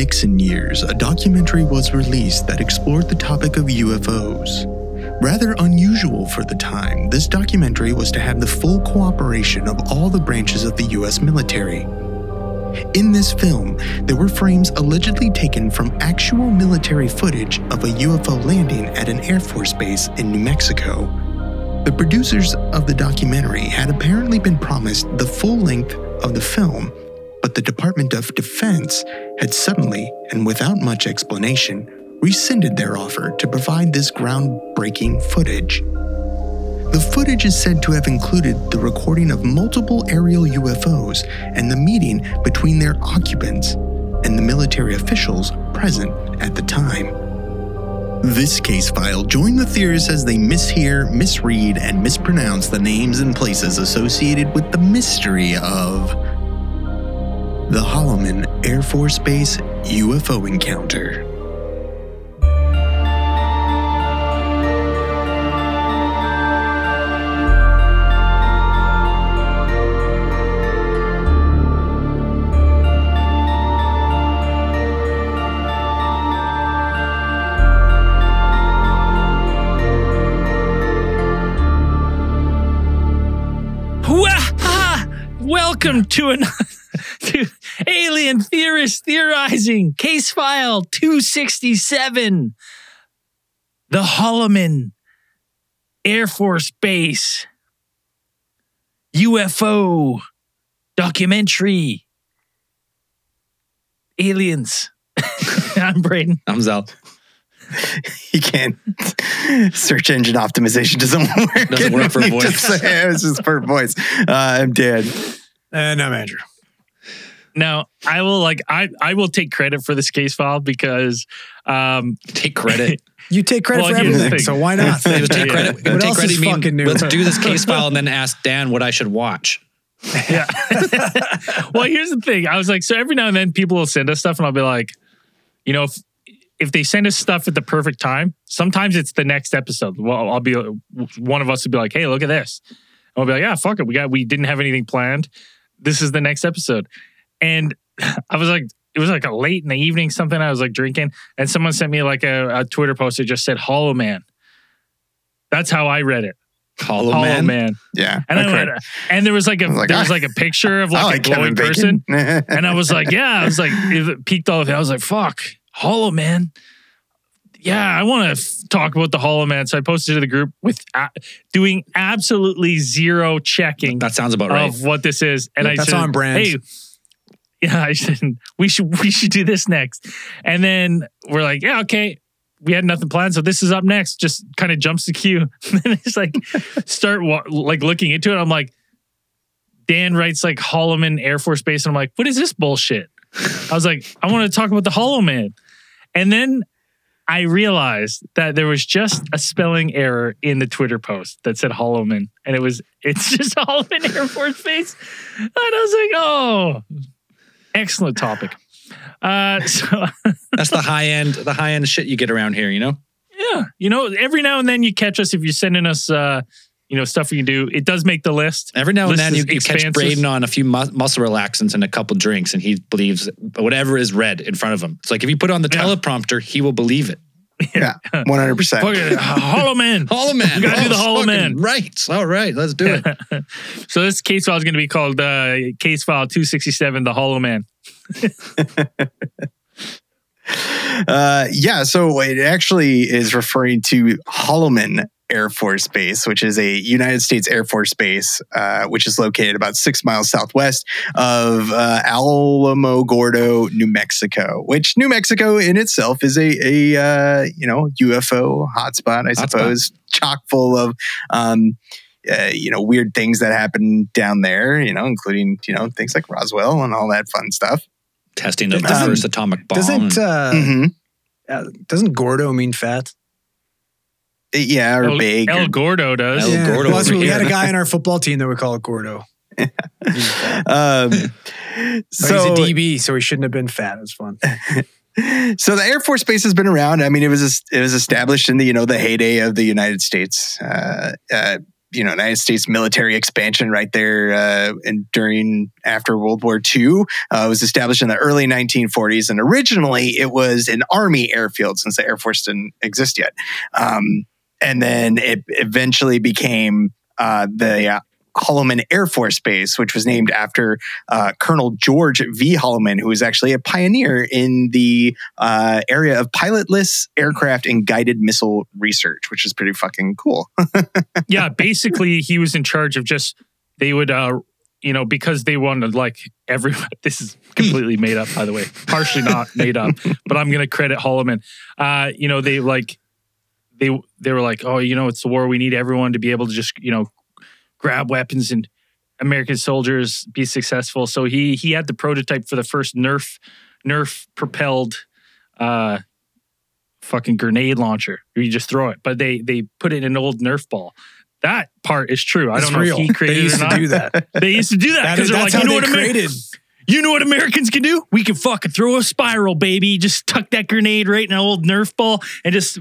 Nixon years, a documentary was released that explored the topic of UFOs. Rather unusual for the time, this documentary was to have the full cooperation of all the branches of the US military. In this film, there were frames allegedly taken from actual military footage of a UFO landing at an Air Force base in New Mexico. The producers of the documentary had apparently been promised the full length of the film, but the Department of Defense had suddenly, and without much explanation, rescinded their offer to provide this groundbreaking footage. The footage is said to have included the recording of multiple aerial UFOs and the meeting between their occupants and the military officials present at the time. This case file join the theorists as they mishear, misread, and mispronounce the names and places associated with the mystery of the Holloman Air Force Base UFO encounter. Welcome to an to Alien Theorist Theorizing Case File 267. The Holloman Air Force Base UFO documentary. Aliens. I'm Braden. I'm Zal. you can't. Search engine optimization doesn't work. Doesn't work for voice. just say- It's just for voice. Uh, I'm Dan. And I'm Andrew. Now, I will like I I will take credit for this case file because um Take credit. You take credit Well, for everything, so why not? It was take Yeah. credit. What take else credit is mean, fucking new? Let's do this case file and then ask Dan what I should watch. Yeah. well, here's the thing. I was like, so every now and then people will send us stuff, and I'll be like, you know, if if they send us stuff at the perfect time, sometimes it's the next episode. Well, I'll be one of us will be like, hey, look at this. And we'll be like, yeah, fuck it. We got we didn't have anything planned. This is the next episode. And I was like, it was like a late in the evening, something I was like drinking, and someone sent me like a, a Twitter post that just said Hollow Man. That's how I read it. Hollow, Hollow Man. Man. Yeah. And okay. I went, and there was like a was like, there was ah. like a picture of I like, a glowing person. And I was like, yeah, I was like, it peaked all of it. I was like, fuck, Hollow Man. Yeah, I want to f- talk about the Hollow Man. So I posted to the group with doing absolutely zero checking That sounds about right. of what this is. And I That's said, on brand. Hey, yeah, I shouldn't. we should we should do this next. And then we're like, yeah, okay. We had nothing planned, so this is up next. Just kind of jumps the queue. and then it's like start wa- like looking into it. I'm like, Dan writes like Holloman Air Force Base, and I'm like, what is this bullshit? I was like, I want to talk about the Hollow Man. And then I realized that there was just a spelling error in the Twitter post that said Hollowman, and it was it's just Holloman Air Force Base. And I was like, oh, excellent topic. Uh, so That's the high end, the high end shit you get around here. You know. yeah, you know, every now and then you catch us if you're sending us, uh, you know, stuff we can do. It does make the list. Every now and List then you, you catch. Braden on a few mu- muscle relaxants and a couple drinks, and he believes whatever is read in front of him. It's like if you put on the Yeah. teleprompter, he will believe it. yeah. 100%. Fuck it, Hollow Man. Hollow Man. We gotta do the Oh, Hollow Man. Right. All right. Let's do it. So this case file is going to be called uh, Case File 267, The Hollow Man. Uh, yeah, so it actually is referring to Holloman Air Force Base, which is a United States Air Force base, uh, which is located about six miles southwest of uh, Alamogordo, New Mexico. Which New Mexico in itself is a, a uh, you know UFO hotspot, I Hotspot. suppose, chock full of. Um, uh, you know, weird things that happen down there, you know, including, you know, things like Roswell and all that fun stuff. Testing of the Doesn't- first atomic bomb. Doesn't uh, hmm uh, doesn't Gordo mean fat? Yeah, or El, big. El Gordo does. El Gordo Well, that's we had a guy in our football team that we call it Gordo. um, So, so, he's a DB, so he shouldn't have been fat. It was fun. so the Air Force Base has been around. I mean, it was it was established in the you know the heyday of the United States. Uh, uh, you know United States military expansion right there uh, and during after World War II. Uh, it was established in the early 1940s, and originally it was an army airfield since the Air Force didn't exist yet. Um, and then it eventually became uh, the uh, Holloman Air Force Base, which was named after uh, Colonel George V. Holloman, who was actually a pioneer in the uh, area of pilotless aircraft and guided missile research, which is pretty fucking cool. yeah, basically he was in charge of just they would uh you know because they wanted like every this is completely made up by the way partially not made up but i'm gonna credit holloman uh you know they like they they were like oh you know it's the war we need everyone to be able to just you know grab weapons and american soldiers be successful so he he had the prototype for the first nerf nerf propelled uh fucking grenade launcher you just throw it but they they put it in an old nerf ball that part is true. I don't know real. if he created they used it or to not. do that. They used to do that because they're like, you know what, created. you know what Americans can do? We can fucking throw a spiral, baby. Just tuck that grenade right in an old Nerf ball and just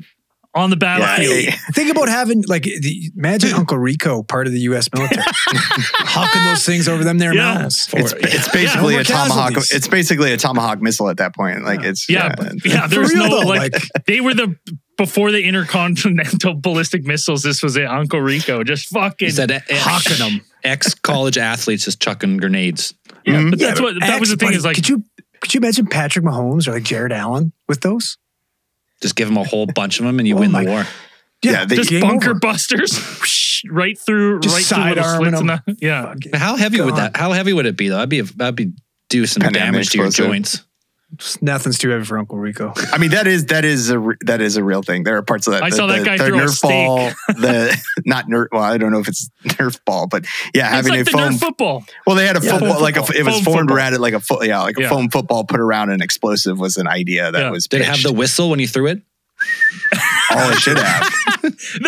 on the battlefield. Yeah, Think about having like the, imagine Uncle Rico part of the U.S. military, hawking those things over them there Yeah. mountains. it's, it's basically no a tomahawk. casualties. It's basically a tomahawk missile at that point. Like it's Yeah, yeah, but- yeah. There's no though, like, like- they were the before the intercontinental ballistic missiles. This was it, Uncle Rico, just fucking He said hawking them. ex college athletes just chucking grenades. Yeah, Mhm. but that's what that was the thing. Ex- Is like could you could you imagine Patrick Mahomes or like Jared Allen with those? Just give them a whole bunch of them and you Oh win the war. Yeah, they- just bunker over. busters right through, Just right through little sidearming slits in the yeah. How heavy would that? How heavy would it be though? I'd be that'd be do some Kind damage to your explosive. Joints. Nothing's too heavy for Uncle Rico. I mean that is that is a re- that is a real thing. There are parts of that. I the, saw that the- guy the throw a Nerf steak. ball. The not Nerf. Well, I don't know if it's Nerf ball, but yeah, It's having like a the foam. Nerf football. well, they had a Yeah, football foam like a, it was Foam formed football. around it like a foot. Yeah, like a Yeah. foam football put around an explosive was an idea that Yeah. was. Did it have the whistle when you threw it? Oh, it should have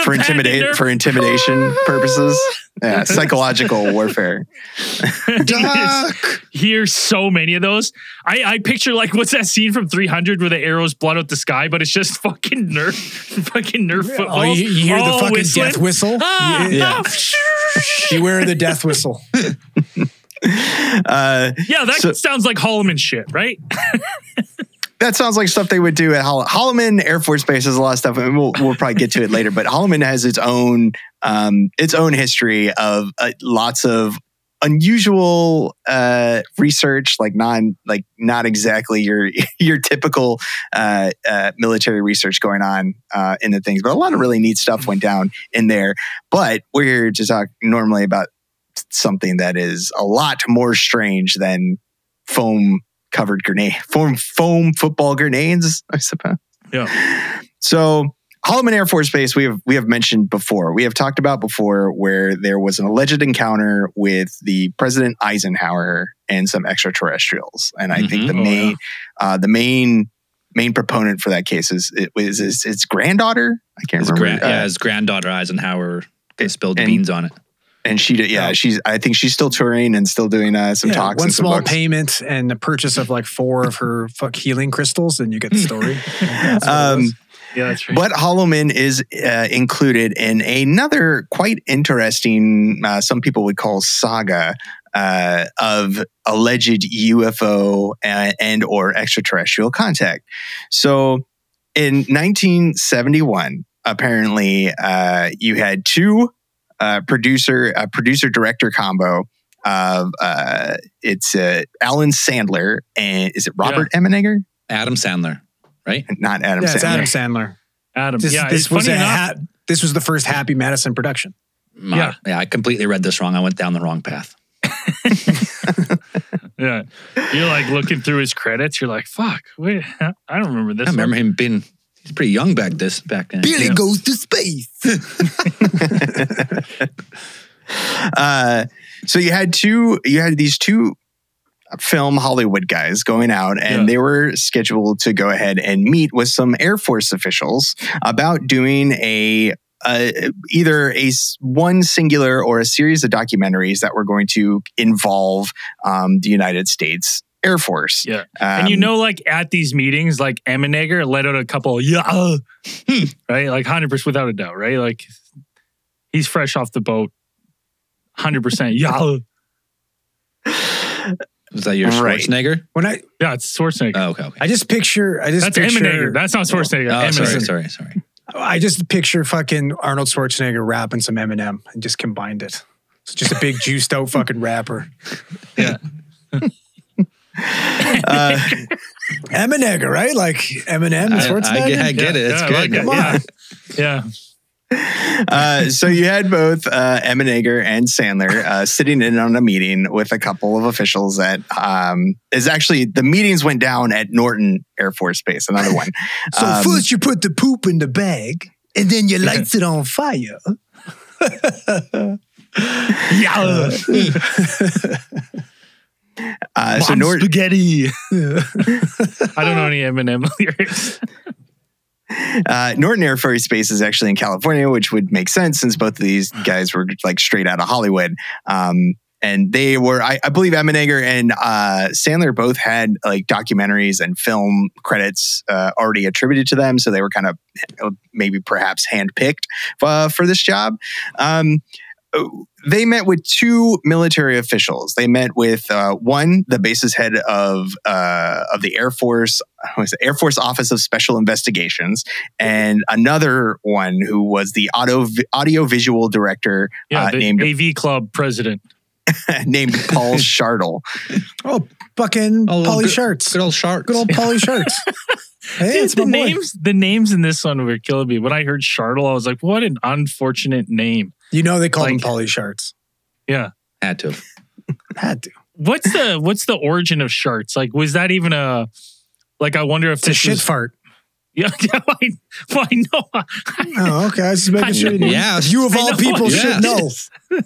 for patented intimidate for intimidation purposes. Yeah, psychological warfare. Duck. Hear so many of those. I, I picture like what's that scene from 300 where the arrows blood out the sky, but it's just fucking Nerf, fucking Nerf footballs. Oh, you, you hear the fucking whistling. death whistle? Ah, You- ah, You wear the death whistle. Uh, yeah, that So- sounds like Holloman shit, right? That sounds like stuff they would do at Holl- Holloman Air Force Base. Has a lot of stuff, and we'll we'll probably get to it later. But Holloman has its own um, its own history of uh, lots of unusual uh, research, like non like not exactly your your typical uh, uh, military research going on uh, in the things, but a lot of really neat stuff went down in there. But we're here to talk normally about something that is a lot more strange than foam covered grenade foam foam football grenades, I suppose. Yeah. So Holloman Air Force Base, we have we have mentioned before. We have talked about before where there was an alleged encounter with the President Eisenhower and some extraterrestrials, and I think Mhm. the Oh, main uh, the main main proponent for that case is it was his, his granddaughter. I can't His remember. gran- yeah, uh, his granddaughter Eisenhower They spilled and- beans on it. And she did. Yeah, she's. I think she's still touring and still doing uh, some Yeah, talks. one and some small books. payment and the purchase of like four of her fuck healing crystals, and you get the story. That's what it Um. Yeah, that's right. But Holloman is uh, included in another quite interesting, uh, some people would call saga uh, of alleged UFO and, and or extraterrestrial contact. So, in 1971, apparently, uh, you had two uh, producer uh, producer director combo of uh, it's uh, Alan Sandler and is it Robert Emenegger? Adam Sandler, right? Not Adam yeah, it's Sandler. Adam Sandler. Adam. This, yeah, this was a ha- this was the first Happy Madison production. My- Yeah. yeah, I completely read this wrong. I went down the wrong path. yeah, you're like looking through his credits. You're like, fuck, wait, I don't remember this. I remember one. him being he's pretty young back this back then. Billy Yeah. goes to space. uh, so you had two, you had these two film Hollywood guys going out, and Yeah. they were scheduled to go ahead and meet with some Air Force officials about doing a. Uh, either a one singular or a series of documentaries that were going to involve um, the United States Air Force. Yeah. Um, and you know, like at these meetings, like Emenegger let out a couple, yeah, uh, right? Like 100% without a doubt, right? Like He's fresh off the boat. 100%. Yeah. Was that your Right. Schwarzenegger? When I Yeah, it's Schwarzenegger. Oh, okay, okay. I just picture I just That's picture Eminem. That's not Schwarzenegger. Oh, sorry, sorry, sorry. I just picture fucking Arnold Schwarzenegger rapping some Eminem and just combined it. It's just a big juiced out fucking rapper. Yeah. Uh, Eminem, right? Like Eminem and I, Schwarzenegger. I get, I get it. It's Yeah, good. like it. Come on. Yeah. uh, so you had both uh, Emenegger and Sandler uh, sitting in on a meeting with a couple of officials that um, is actually the meetings went down at Norton Air Force Base. Another one. So Um, first you put the poop in the bag, and then you lights it on fire. Yeah. Uh, so Mom Norton. spaghetti. I don't know any Eminem lyrics. Uh, Norton Air Force Base is actually in California, which would make sense since both of these guys were like straight out of Hollywood. Um, and they were, I, I believe, Emenegger and uh, Sandler both had like documentaries and film credits uh, already attributed to them, so they were kind of uh, maybe perhaps handpicked uh, for this job. Um, they met with two military officials. They met with uh, one, the base's head of uh, of the Air Force, was Air Force Office of Special Investigations, and another one who was the audio audio visual director Yeah, uh, the named AV Club president. named Paul Shartle. Oh, fucking Oh, Polly good- Sharks. Good old sharks. Good old Polly Sharks. hey, Dude, it's the my boy. names, the names in this one were killing me. When I heard Shartle, I was like, "What an unfortunate name." You know they call them Like- Polly Yeah. Had to. Had to. What's the What's the origin of Sharts? Like, was that even a? Like, I wonder if It's a this shit was- fart. Yeah, yeah. Why? Why no? Oh, okay. I was just making I sure. know. you- Yeah. You of I all know. people Yeah. should know.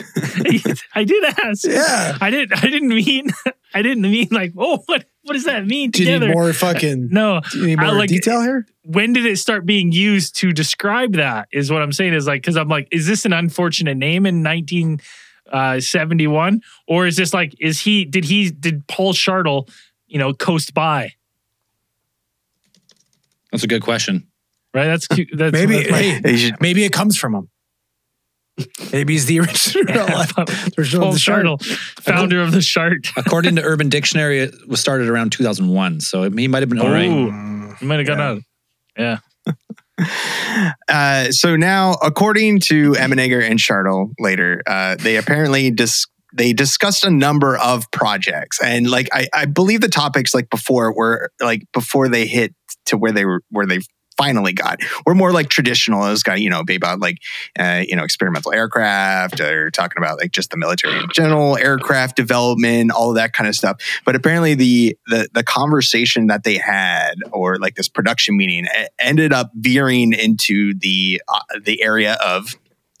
I did ask. Yeah. I didn't. I didn't mean. I didn't mean like. Oh, what? What does that mean Do you together? need more fucking no. do you need I more like- detail here? when did it start being used to describe that is what i'm saying is like because i'm like is this an unfortunate name in 1971 uh, or is this like is he did he did paul shartle you know coast by That's a good question. right that's cute that's Maybe that's my- hey, maybe it comes from him. Maybe he's the original, Yeah, original paul of the shark. founder of the shart According to Urban Dictionary, it was started around 2001. So he might have been all right. Ooh, Mm, you might have gone out. Yeah. Uh, so now, according to Emenegger and Shartle later, uh, they apparently dis- they discussed a number of projects, and like I, I believe the topics like before were like before they hit to where they were where they finally got were more like traditional. It was got you know about like uh, you know experimental aircraft or talking about like just the military in general, aircraft development, all of that kind of stuff. But apparently the the the conversation that they had or like this production meeting ended up veering into the uh, the area of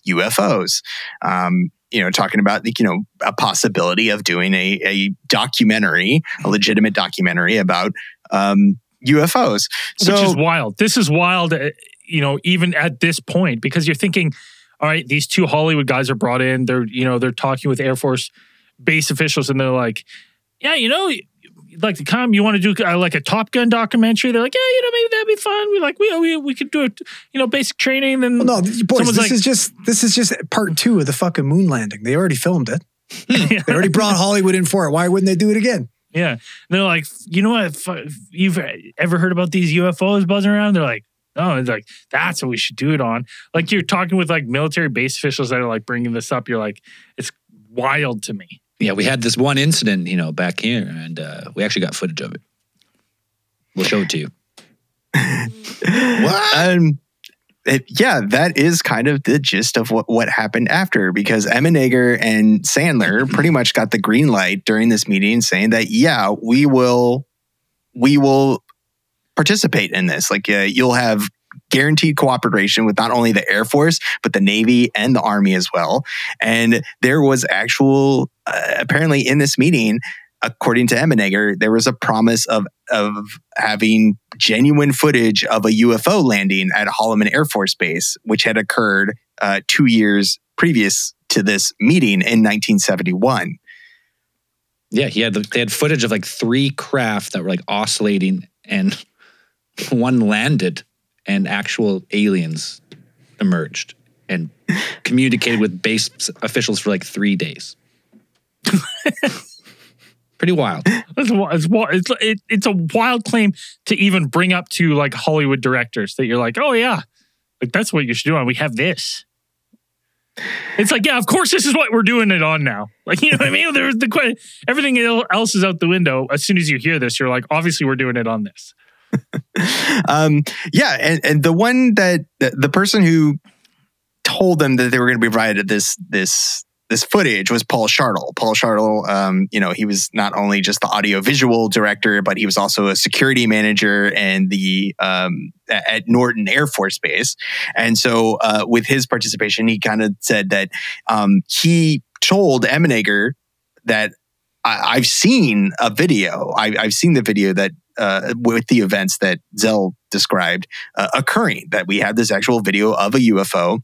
UFOs. Um, you know, talking about you know a possibility of doing a, a documentary, a legitimate documentary about um, UFOs. So which is wild this is wild uh, you know even at this point because you're thinking all right these two hollywood guys are brought in they're you know they're talking with air force base officials and they're like yeah you know like to come you want to do uh, like a top gun documentary they're like yeah you know maybe that'd be fun we like we we, we could do it you know basic training then Well, no, boys, this like- is just this is just part two of the fucking moon landing. They already filmed it. They already brought Hollywood in for it. Why wouldn't they do it again? Yeah. They're like, you know what? If, if you've ever heard about these UFOs buzzing around? They're like, no. It's like, that's what we should do it on. Like, you're talking with like military base officials that are like bringing this up. You're like, it's wild to me. Yeah, we had this one incident, you know, back here, and uh, we actually got footage of it. We'll show it to you. Um, it, yeah, that is kind of the gist of what, what happened after because Emenegger and Sandler pretty much got the green light during this meeting saying that, yeah, we will, we will participate in this. Like, uh, you'll have guaranteed cooperation with not only the Air Force, but the Navy and the Army as well. And there was actual, uh, apparently in this meeting, according to Emenegger, there was a promise of of having genuine footage of a UFO landing at Holloman Air Force Base, which had occurred uh, two years previous to this meeting in 1971. Yeah, he had they had footage of like three craft that were like oscillating, and one landed, and actual aliens emerged. and communicated with base officials for like three days. Pretty wild. It's, it's, it's, it's a wild claim to even bring up to like Hollywood directors that you're like, oh yeah, like that's what you should do. And we have this. It's like, yeah, of course, this is what we're doing it on now. Like, you know what I mean? There's the everything else is out the window. As soon as you hear this, you're like, obviously, we're doing it on this. um, yeah, and, and the one that the, the person who told them that they were going to be provided this this this footage was Paul Shartle. Paul Shartle, um, you know, he was not only just the audio visual director, but he was also a security manager and the um, at Norton Air Force Base. And so, uh, with his participation, he kind of said that um, he told Emenegger that I, I've seen a video. I, I've seen the video that uh, with the events that Zell described uh, occurring. That we had this actual video of a UFO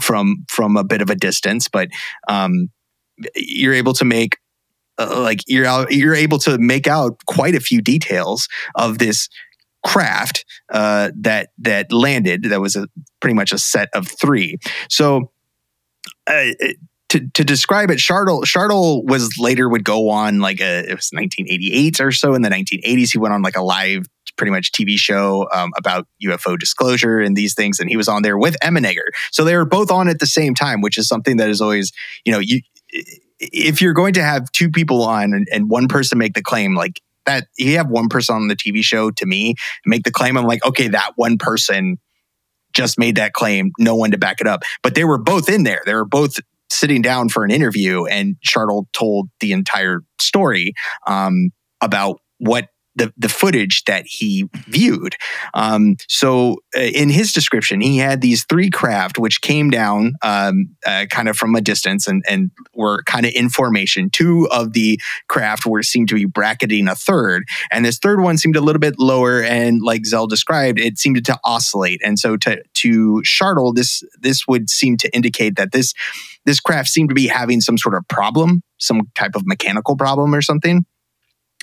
from from a bit of a distance, but um, you're able to make uh, like you're out, you're able to make out quite a few details of this craft uh, that that landed. That was a pretty much a set of three. So. Uh, to, to describe it, Shartle Shartle was later would go on like a it was 1988 or so in the 1980s. He went on like a live, pretty much TV show um, about UFO disclosure and these things, and he was on there with Emenegger. So they were both on at the same time, which is something that is always you know you if you're going to have two people on and, and one person make the claim like that, you have one person on the TV show to me make the claim. I'm like, okay, that one person just made that claim, no one to back it up. But they were both in there. They were both sitting down for an interview, and Shartle told the entire story um, about what the, the footage that he viewed. Um, so, uh, in his description, he had these three craft which came down um, uh, kind of from a distance and, and were kind of in formation. Two of the craft were seemed to be bracketing a third, and this third one seemed a little bit lower. And like Zell described, it seemed to oscillate. And so, to to Shartle, this this would seem to indicate that this this craft seemed to be having some sort of problem, some type of mechanical problem or something.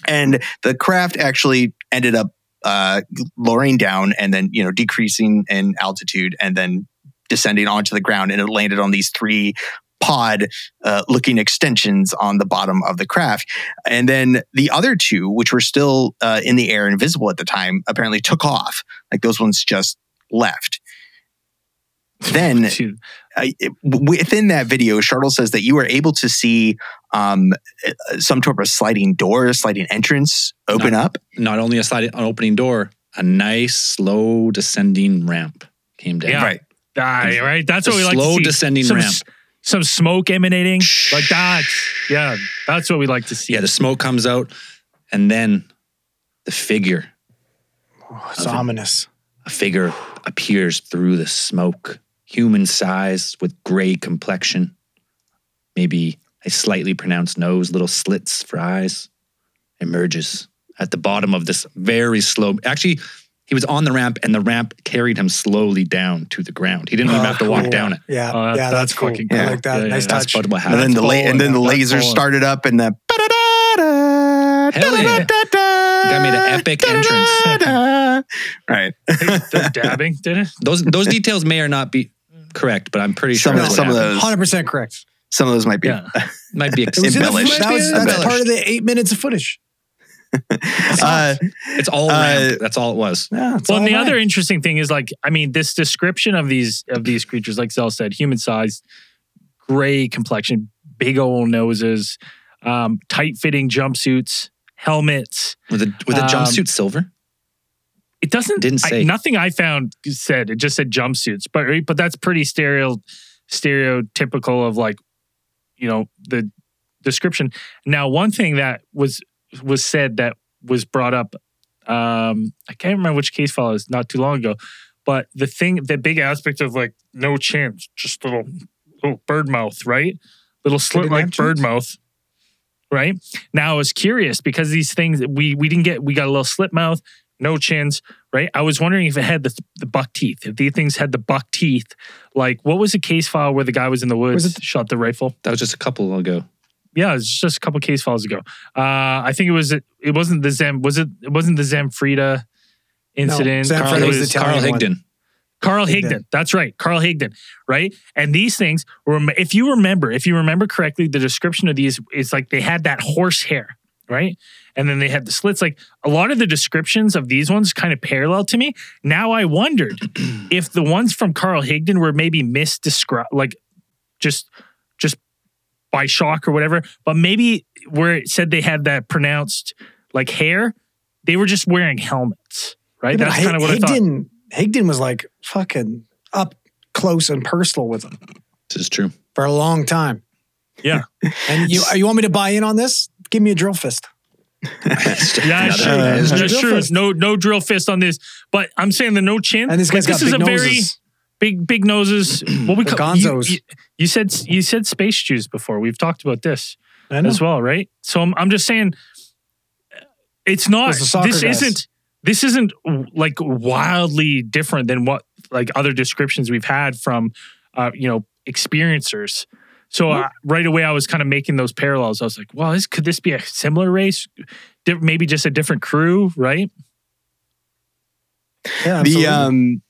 And the craft actually ended up uh, lowering down and then, you know, decreasing in altitude and then descending onto the ground. And it landed on these three pod uh, looking extensions on the bottom of the craft. And then the other two, which were still uh, in the air and visible at the time, apparently took off. Like those ones just left. Then I- it- within that video, Shartle says that you were able to see um, uh, some sort of sliding door, sliding entrance open No. up. Not only a sliding, an opening door, a nice slow descending ramp came down. Yeah. Right. right. That's A what we like slow descending some, ramp. s- Some smoke emanating like that. Yeah, that's what we like to see. Yeah, the smoke comes out, and then the figure, Oh, it's ominous. a figure appears through the smoke, human size with gray complexion, maybe a slightly pronounced nose, little slits for eyes, emerges at the bottom of this very slow. Actually, he was on the ramp, and the ramp carried him slowly down to the ground. He didn't even Oh, have to oh, walk cool. down it. Yeah, Oh, that's- yeah, that's that's, cool. fucking I cool. like that. Yeah, yeah, nice yeah. That's touch. what what And then happened. the la- and then the That's laser bold. started up and the Hell yeah. Guy made an epic entrance. Right. the dabbing did it. Those those details may or not be correct, but I'm pretty sure Some of- that's what some of those- Hundred percent correct. Some of those might be. Yeah. might be It was in the Embellished. footage. That was, that's part of the eight minutes of footage. Uh, It's all Uh. That's all it was. Yeah, Well, and the right. other interesting thing is like, I mean, this description of these of these creatures, like Zell said, human sized, gray complexion, big old noses, um, tight fitting jumpsuits, helmets. With a with a Um, jumpsuit silver. It doesn't Didn't I- say. nothing I found said it just said jumpsuits, but but that's pretty stereo stereotypical of like, you know, the description. Now, one thing that was was said that was brought up, um, I can't remember which case file is not too long ago, but the thing, the big aspect of like no chins, just little little bird mouth, right? Little slit like bird mouth. Right now, I was curious because these things we we didn't get. We got a little slit mouth, no chins, right? I was wondering if it had the, the buck teeth. If these things had the buck teeth, like what was the case file where the guy was in the woods, Was it- shot the rifle? That was just a couple ago. Yeah, it's just a couple case files ago. Uh, I think it was it wasn't the Zam was it it wasn't the Zanfretta incident. Zanfretta Carl, was the Carl Italian one. Higdon. Carl Higdon. Higdon. That's right. Carl Higdon. Right. And these things, rem- if you remember, if you remember correctly, the description of these is like they had that horse hair. Right. And then they had the slits. Like a lot of the descriptions of these ones kind of parallel to me. Now I wondered if the ones from Carl Higdon were maybe misdescribed, like just, just by shock or whatever. But maybe where it said they had that pronounced like hair, they were just wearing helmets. Right. Yeah, but That's kind of what I thought. Higdon, Higdon was like fucking up close and personal with them. This is true. for a long time. Yeah. And you you want me to buy in on this? Give me a drill fist. Yeah, Another- sure. Uh, That's drill true. fist. No, no drill fist on this. But I'm saying the no chin. And this like, guy's got this is big a noses. very big, big noses. What we call you, gonzos. you, you said you said space shoes before. We've talked about this as well, right? So I'm, I'm just saying, it's not. Those This guys. isn't. This isn't like wildly different than what like other descriptions we've had from, uh, you know, experiencers. So uh, right away, I was kind of making those parallels. I was like, "Well, this could this be a similar race? Di- Maybe just a different crew, right?" Yeah, the um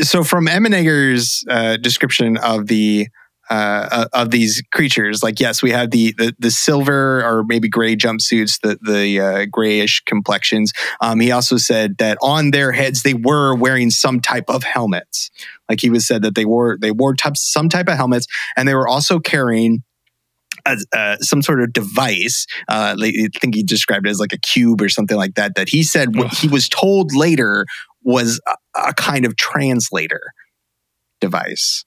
so from Emenegger's uh, description of the uh, uh, of these creatures, like yes, we have the the, the silver or maybe gray jumpsuits, the the uh, grayish complexions. Um, he also said that on their heads they were wearing some type of helmets. Like he was said that they wore they wore types some type of helmets, and they were also carrying. A, uh, some sort of device, uh, I think he described it as like a cube or something like that. That he said what he was told later was a, a kind of translator device,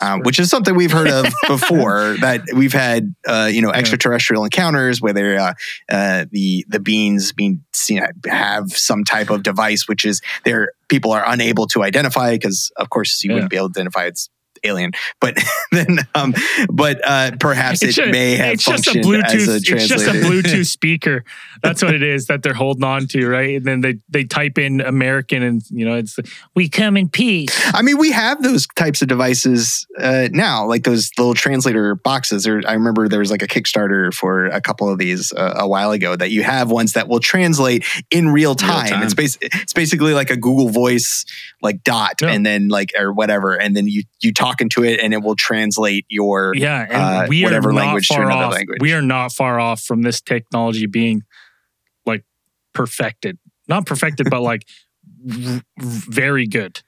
um, which is something we've heard of before. that we've had, uh, you know, extraterrestrial encounters where they're, uh, uh, the the beings being seen have some type of device, which is their people are unable to identify because, of course, you Yeah. wouldn't be able to identify it's alien. But then, um, but uh, perhaps it may have it's just a Bluetooth. a it's just a Bluetooth speaker. That's what it is that they're holding on to, right? And then they they type in American, and you know, it's we come in peace. I mean, we have those types of devices uh, now, like those little translator boxes. Or I remember there was like a Kickstarter for a couple of these uh, a while ago that you have ones that will translate in real time. time. It's, bas- it's basically like a Google Voice like dot, Yeah. and then like or whatever, and then you you talk into it, and it will translate your. Yeah, and uh, we whatever language to another off. language. We are not far off from this technology being like perfected. Not perfected, but like v- very good.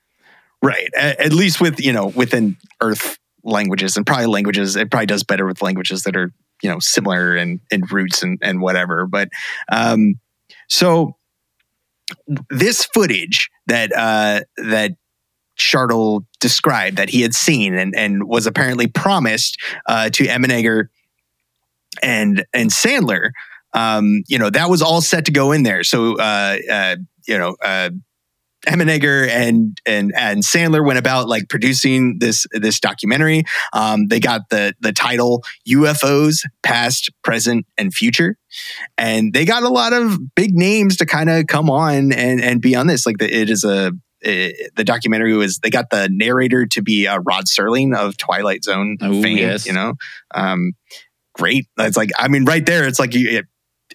Right. At, at least with, you know, within Earth languages and probably languages, it probably does better with languages that are, you know, similar in, in roots and, and whatever. But um, so this footage that uh, that Shartle described that he had seen and, and was apparently promised uh, to Emenegger and and Sandler, um, you know, that was all set to go in there. So uh, uh, you know, uh, Emenegger and and and Sandler went about like producing this this documentary. Um, they got the the title UFOs Past, Present, and Future, and they got a lot of big names to kind of come on and and be on this. Like the, it is a it, the documentary was they got the narrator to be uh, Rod Serling of Twilight Zone Oh, fame. yes. You know, um, great. It's like I mean, right there, it's like you. It,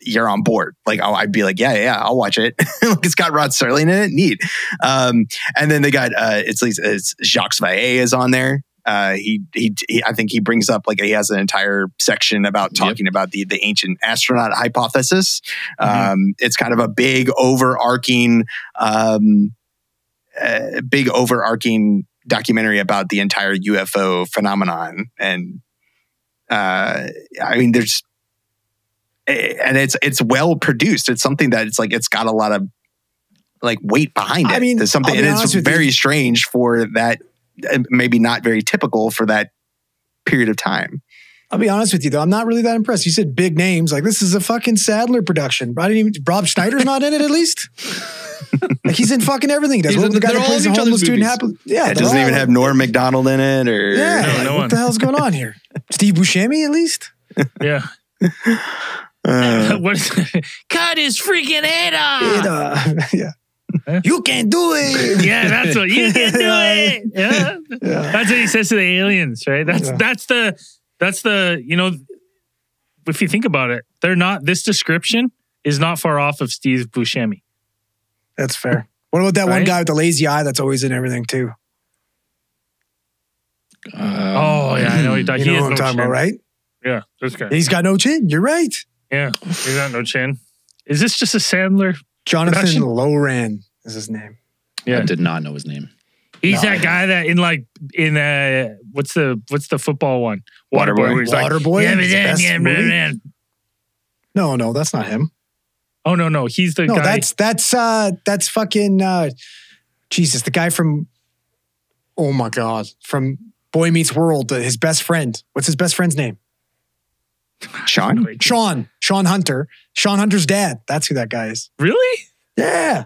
you're on board. Like I'll, I'd be like, yeah, yeah, I'll watch it. it's got Rod Serling in it. Neat. Um, and then they got uh, it's like it's Jacques Vallée is on there. Uh, he, he he I think he brings up like he has an entire section about Yep. talking about the the ancient astronaut hypothesis. Mhm. Um, it's kind of a big overarching, um, uh, big overarching documentary about the entire UFO phenomenon. And uh, I mean, there's and it's it's well produced. It's something that it's like it's got a lot of like weight behind it. I mean, There's something, and it's very you. strange for that. Maybe not very typical for that period of time. I'll be honest with you though, I'm not really that impressed. You said big names, like this is a fucking Sandler production. I didn't even Rob Schneider's not in it at least. like he's in fucking everything. He does He's what in- the guy they're that plays the homeless other's student movies. happen. Yeah, it doesn't even have Norm Macdonald in it, or Yeah, No, like, no what one. the hell's going on here? Steve Buscemi at least. Yeah. Uh, what is Cut his freaking head off. It, uh, yeah. Yeah. You can't do it. yeah, that's what you can do it. Yeah. Yeah. That's what he says to the aliens, right? That's Yeah. that's the that's the you know if you think about it, they're not this description is not far off of Steve Buscemi. That's fair. What about that one guy with the lazy eye that's always in everything too? Oh yeah, I know what you're. You he know has what I'm no talking chin. about, right? Yeah, this guy. He's got no chin. You're right. Yeah, he's got no chin. Is this just a Sandler? Jonathan Production? Loughran is his name. Yeah. I did not know his name. He's No, that guy that in like in uh what's the what's the football one? Waterboy. where he's like, Waterboy? yeah, but His yeah, best yeah, movie? man, man. No, no, that's not him. Oh no, no, he's the No, guy. that's that's uh that's fucking uh Jesus, the guy from Oh my god, from Boy Meets World, uh, his best friend. What's his best friend's name? Sean? Sean. Sean Hunter. Sean Hunter's dad. That's who that guy is. really? Yeah.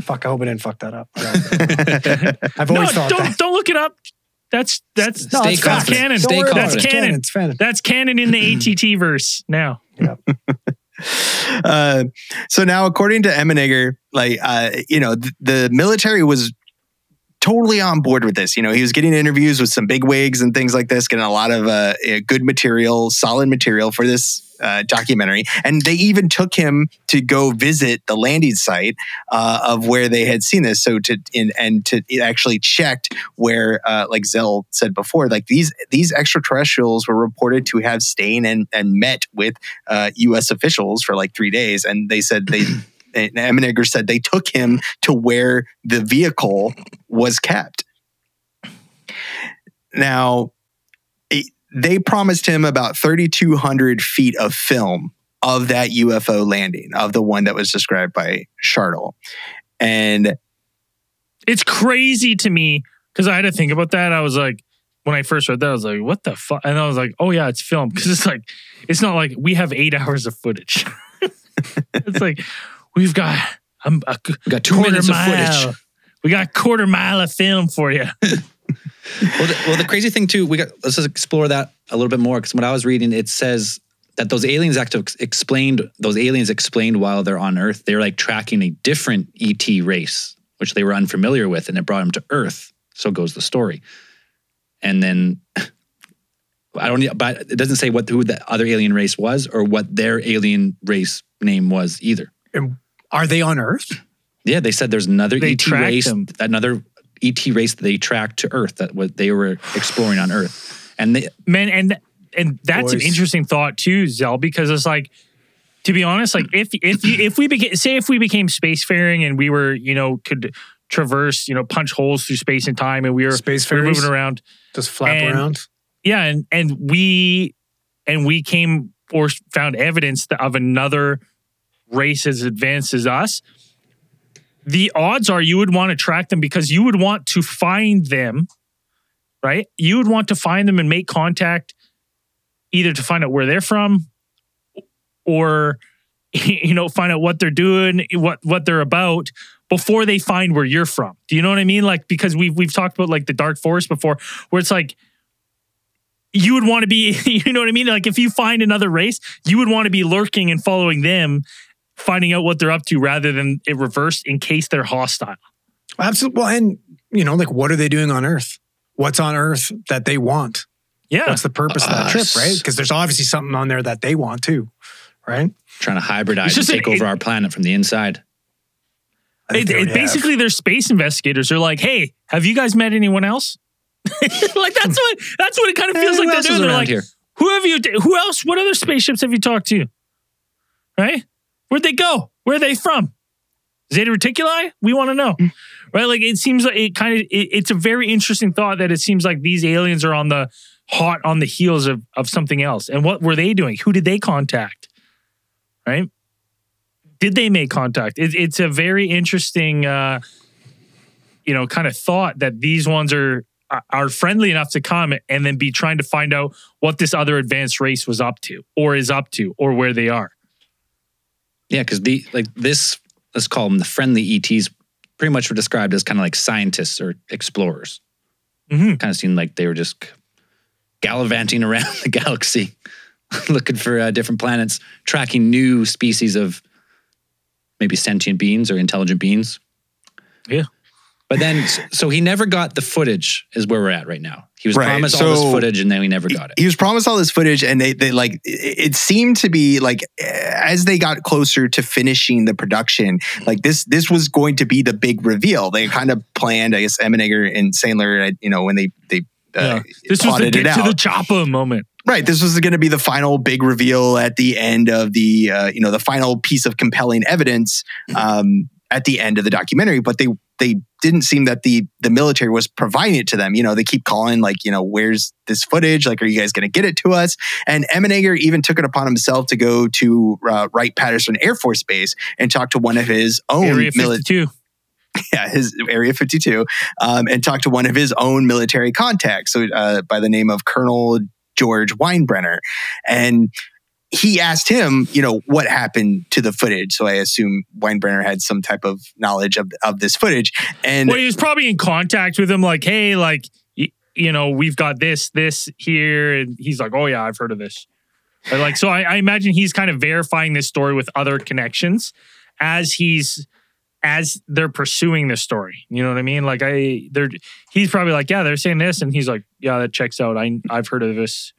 Fuck, I hope I didn't fuck that up. I've No, always thought don't that. don't look it up. That's that's No, that's confident. canon. Don't Stay worry That's confident. Canon. It's canon. That's canon in the ATT verse now. uh, so now, according to Emenegger, like uh, you know, th- the military was totally on board with this. You know, he was getting interviews with some big wigs and things like this, getting a lot of uh, uh, good material, solid material for this uh, documentary. And they even took him to go visit the landing site uh, of where they had seen this. So to in, and to it actually checked where, uh, like Zell said before, like these these extraterrestrials were reported to have stayed and and met with uh, U.S. officials for like three days, and they said they. And said they took him to where the vehicle was kept. Now, they promised him about 3,200 feet of film of that UFO landing, of the one that was described by Shartle. And It's crazy to me because I had to think about that. I was like, when I first read that, I was like, what the fuck? And I was like, oh yeah, it's film. because it's like, it's not like we have eight hours of footage. it's like we've got um, a We got two quarter minutes of mile. footage. We got a quarter mile of film for you. Well the, well, the crazy thing too, we got let's just explore that a little bit more because when I was reading, it says that those aliens actually explained those aliens explained while they're on Earth, they're like tracking a different ET race, which they were unfamiliar with, and it brought them to Earth. So goes the story. And then I don't, but it doesn't say what who the other alien race was or what their alien race name was either. Are they on Earth? Yeah, they said there's another They ET race, them. another ET race that they tracked to Earth that what they were exploring on Earth, and they man and and that's an interesting thought too zell because it's like to be honest like if if you if we became say if we became spacefaring and we were you know could traverse you know punch holes through space and time and we were, Space we were moving around Just flap And- around. yeah and and we and we came or found evidence that- of another race as advanced as us the odds are you would want to track them because you would want to find them right? You would want to find them and make contact either to find out where they're from or you know find out what they're doing what what they're about before they find where you're from. Do you know what i mean? Like because we've we've talked about like the dark forest before where it's like you would want to be you know what i mean? Like if you find another race you would want to be lurking and following them finding out what they're up to rather than it reversed in case they're hostile Absolutely. Well, and you know, like what are they doing on Earth? What's on Earth that they want? yeah What's the purpose of that trip, right? Because there's obviously something on there that they want too, right? trying to hybridize and take an- over it- our planet from the inside. I It, they it have. basically, they're space investigators. They're like, "Hey, have you guys met anyone else?" like that's what that's what it kind of feels Eh, like they're doing. They're like, here? "Who have you? Who else? What other spaceships have you talked to? Right? Where'd they go? Where are they from? Zeta Reticuli? We want to know." Right? Like it seems like it kind of it, it's a very interesting thought that it seems like these aliens are on the hot on the heels of of something else. And what were they doing? Who did they contact? Right? Did they make contact? It, it's a very interesting, uh, you know, kind of thought that these ones are are friendly enough to come and then be trying to find out what this other advanced race was up to, or is up to, or where they are. Yeah, because the like this, let's call them the friendly ETs. Pretty much were described as kind of like scientists or explorers. Mhm. Kind of seemed like they were just gallivanting around the galaxy, looking for uh, different planets, tracking new species of maybe sentient beings or intelligent beings. Yeah. But then, so he never got the footage. Is where we're at right now. He was Right, promised all this footage, and then we never got it. he was promised all this footage and they, they like it it seemed to be like as they got closer to finishing the production like this this was going to be the big reveal they kind of planned i guess Emenegger and Sandler you know when they they uh, Yeah. This was the it get to the chopper moment. right this was going to be the final big reveal at the end of the uh, you know the final piece of compelling evidence um, at the end of the documentary but they they didn't seem that the the military was providing it to them. You know they keep calling like you know where's this footage? Like are you guys going to get it to us? And Emenegger even took it upon himself to go to uh, Wright Patterson Air Force Base and talk to one of his own Area military 52. yeah, his Area 52, um, and talked to one of his own military contacts, so uh, by the name of Colonel George Weinbrenner, and he asked him, you know, what happened to the footage. So I assume Weinbrenner had some type of knowledge of of this footage, and Well, he was probably in contact with him, like, hey, like, y- you know, we've got this, this here. And he's like, oh, yeah, I've heard of this. But like, so I, I imagine he's kind of verifying this story with other connections as he's, as they're pursuing this story. You know what I mean? Like, I, they're, he's probably like, yeah, they're saying this. And he's like, yeah, that checks out. I, I've heard of this.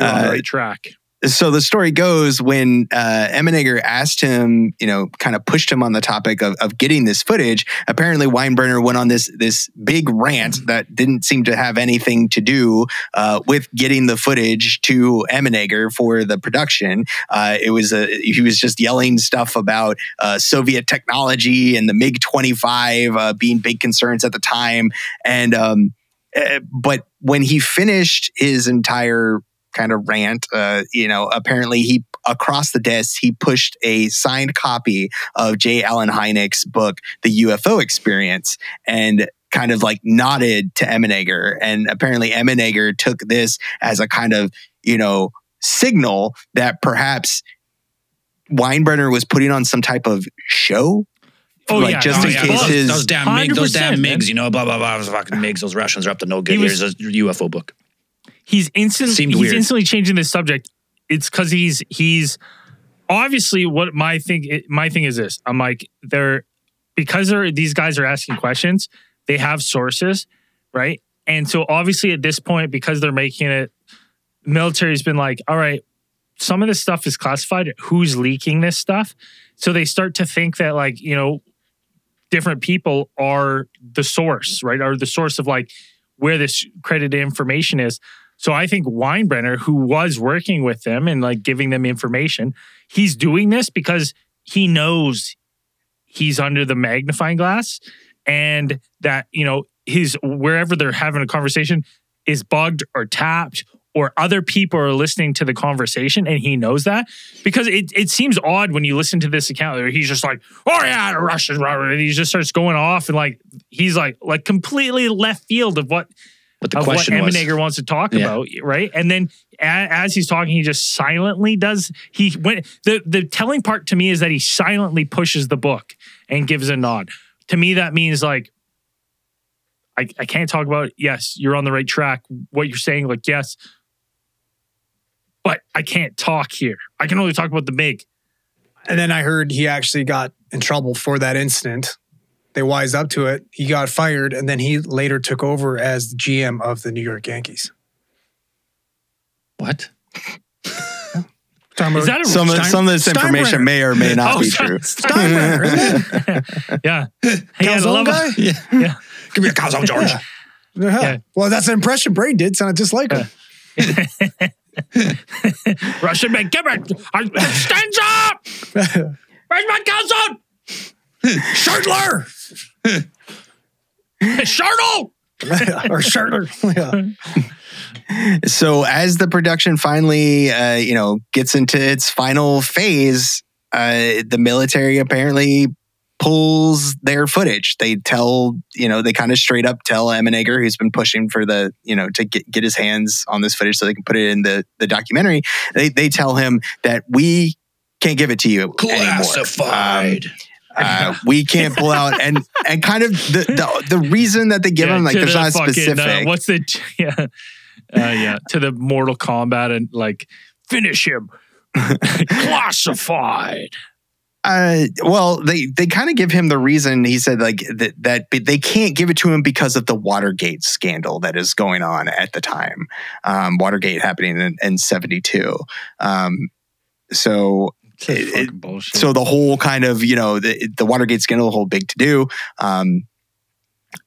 On the Uh, right track. So the story goes when uh, Emenegger asked him, you know, kind of pushed him on the topic of, of getting this footage. Apparently, Weinbrenner went on this this big rant that didn't seem to have anything to do uh, with getting the footage to Emenegger for the production. Uh, it was a, he was just yelling stuff about uh, Soviet technology and the MiG twenty five uh, being big concerns at the time, and um, eh, but when he finished his entire kind of rant. Uh, you know, apparently he across the desk he pushed a signed copy of J. Allen Hynek's book, The UFO Experience, and kind of like nodded to Emenegger. And apparently Emenegger took this as a kind of you know signal that perhaps Weinbrenner was putting on some type of show. Oh, like yeah. just Oh, in yeah. case Those- his those damn MiG, those 100%, damn man. MiGs, you know, blah blah blah. Those fucking MiGs, those Russians are up to no good. He was- Here's a UFO book. He's instant Seemed he's weird. instantly changing the subject. It's because he's he's obviously what my thing my thing is this. I'm like they're because they're these guys are asking questions. They have sources, right? And so obviously at this point, because they're making it, military's been like, all right, some of this stuff is classified. Who's leaking this stuff? So they start to think that like you know different people are the source, right? Are the source of like where this credited information is. So I think Weinbrenner, who was working with them and like giving them information, he's doing this because he knows he's under the magnifying glass and that, you know, his wherever they're having a conversation is bugged or tapped or other people are listening to the conversation and he knows that. Because it, it seems odd when you listen to this account where he's just like oh yeah the russians blah, blah, blah," and he just starts going off and like he's like like completely left field of what But the of what question was, Emenegger wants to talk Yeah. about, right? And then as he's talking, he just silently does. He went. The the telling part to me is that he silently pushes the book and gives a nod. To me, that means like. I, I can't talk about it. Yes, you're on the right track. What you're saying, like, yes, but I can't talk here. I can only talk about the big. And then I heard he actually got in trouble for that incident. They wised up to it. He got fired, and then he later took over as the GM of the New York Yankees. what? Is that a Some of, Stein- some of this information may or may not Oh, be Stein- true. Steinbrenner, yeah? Hey, I Calzone love guy? it. Yeah. Yeah. Give me a calzone, George. Yeah. Yeah. Yeah. Well, that's an impression Brain did. Sounded just like him. Russian man, give it. I- Stands up. Where's my calzone? Shirtler Shirtle. or Shirtler. Yeah. so as the production finally uh, you know gets into its final phase uh, the military apparently pulls their footage they tell you know they kind of straight up tell Emenegger who's been pushing for the you know to get, get his hands on this footage so they can put it in the the documentary they they tell him that we can't give it to you anymore. Um, Classified. Uh, we can't pull out and and kind of the the, the reason that they give Yeah, him like there's the not fucking, uh, specific what's the yeah, uh, yeah to the Mortal Kombat and like finish him. Classified. Uh, well, they they kind of give him the reason. He said like that that they can't give it to him because of the Watergate scandal that is going on at the time. Um, Watergate happening in, in '72. Um, so It- it- bullshit. so the whole kind of you know the, the Watergate scandal, the whole big to do, um,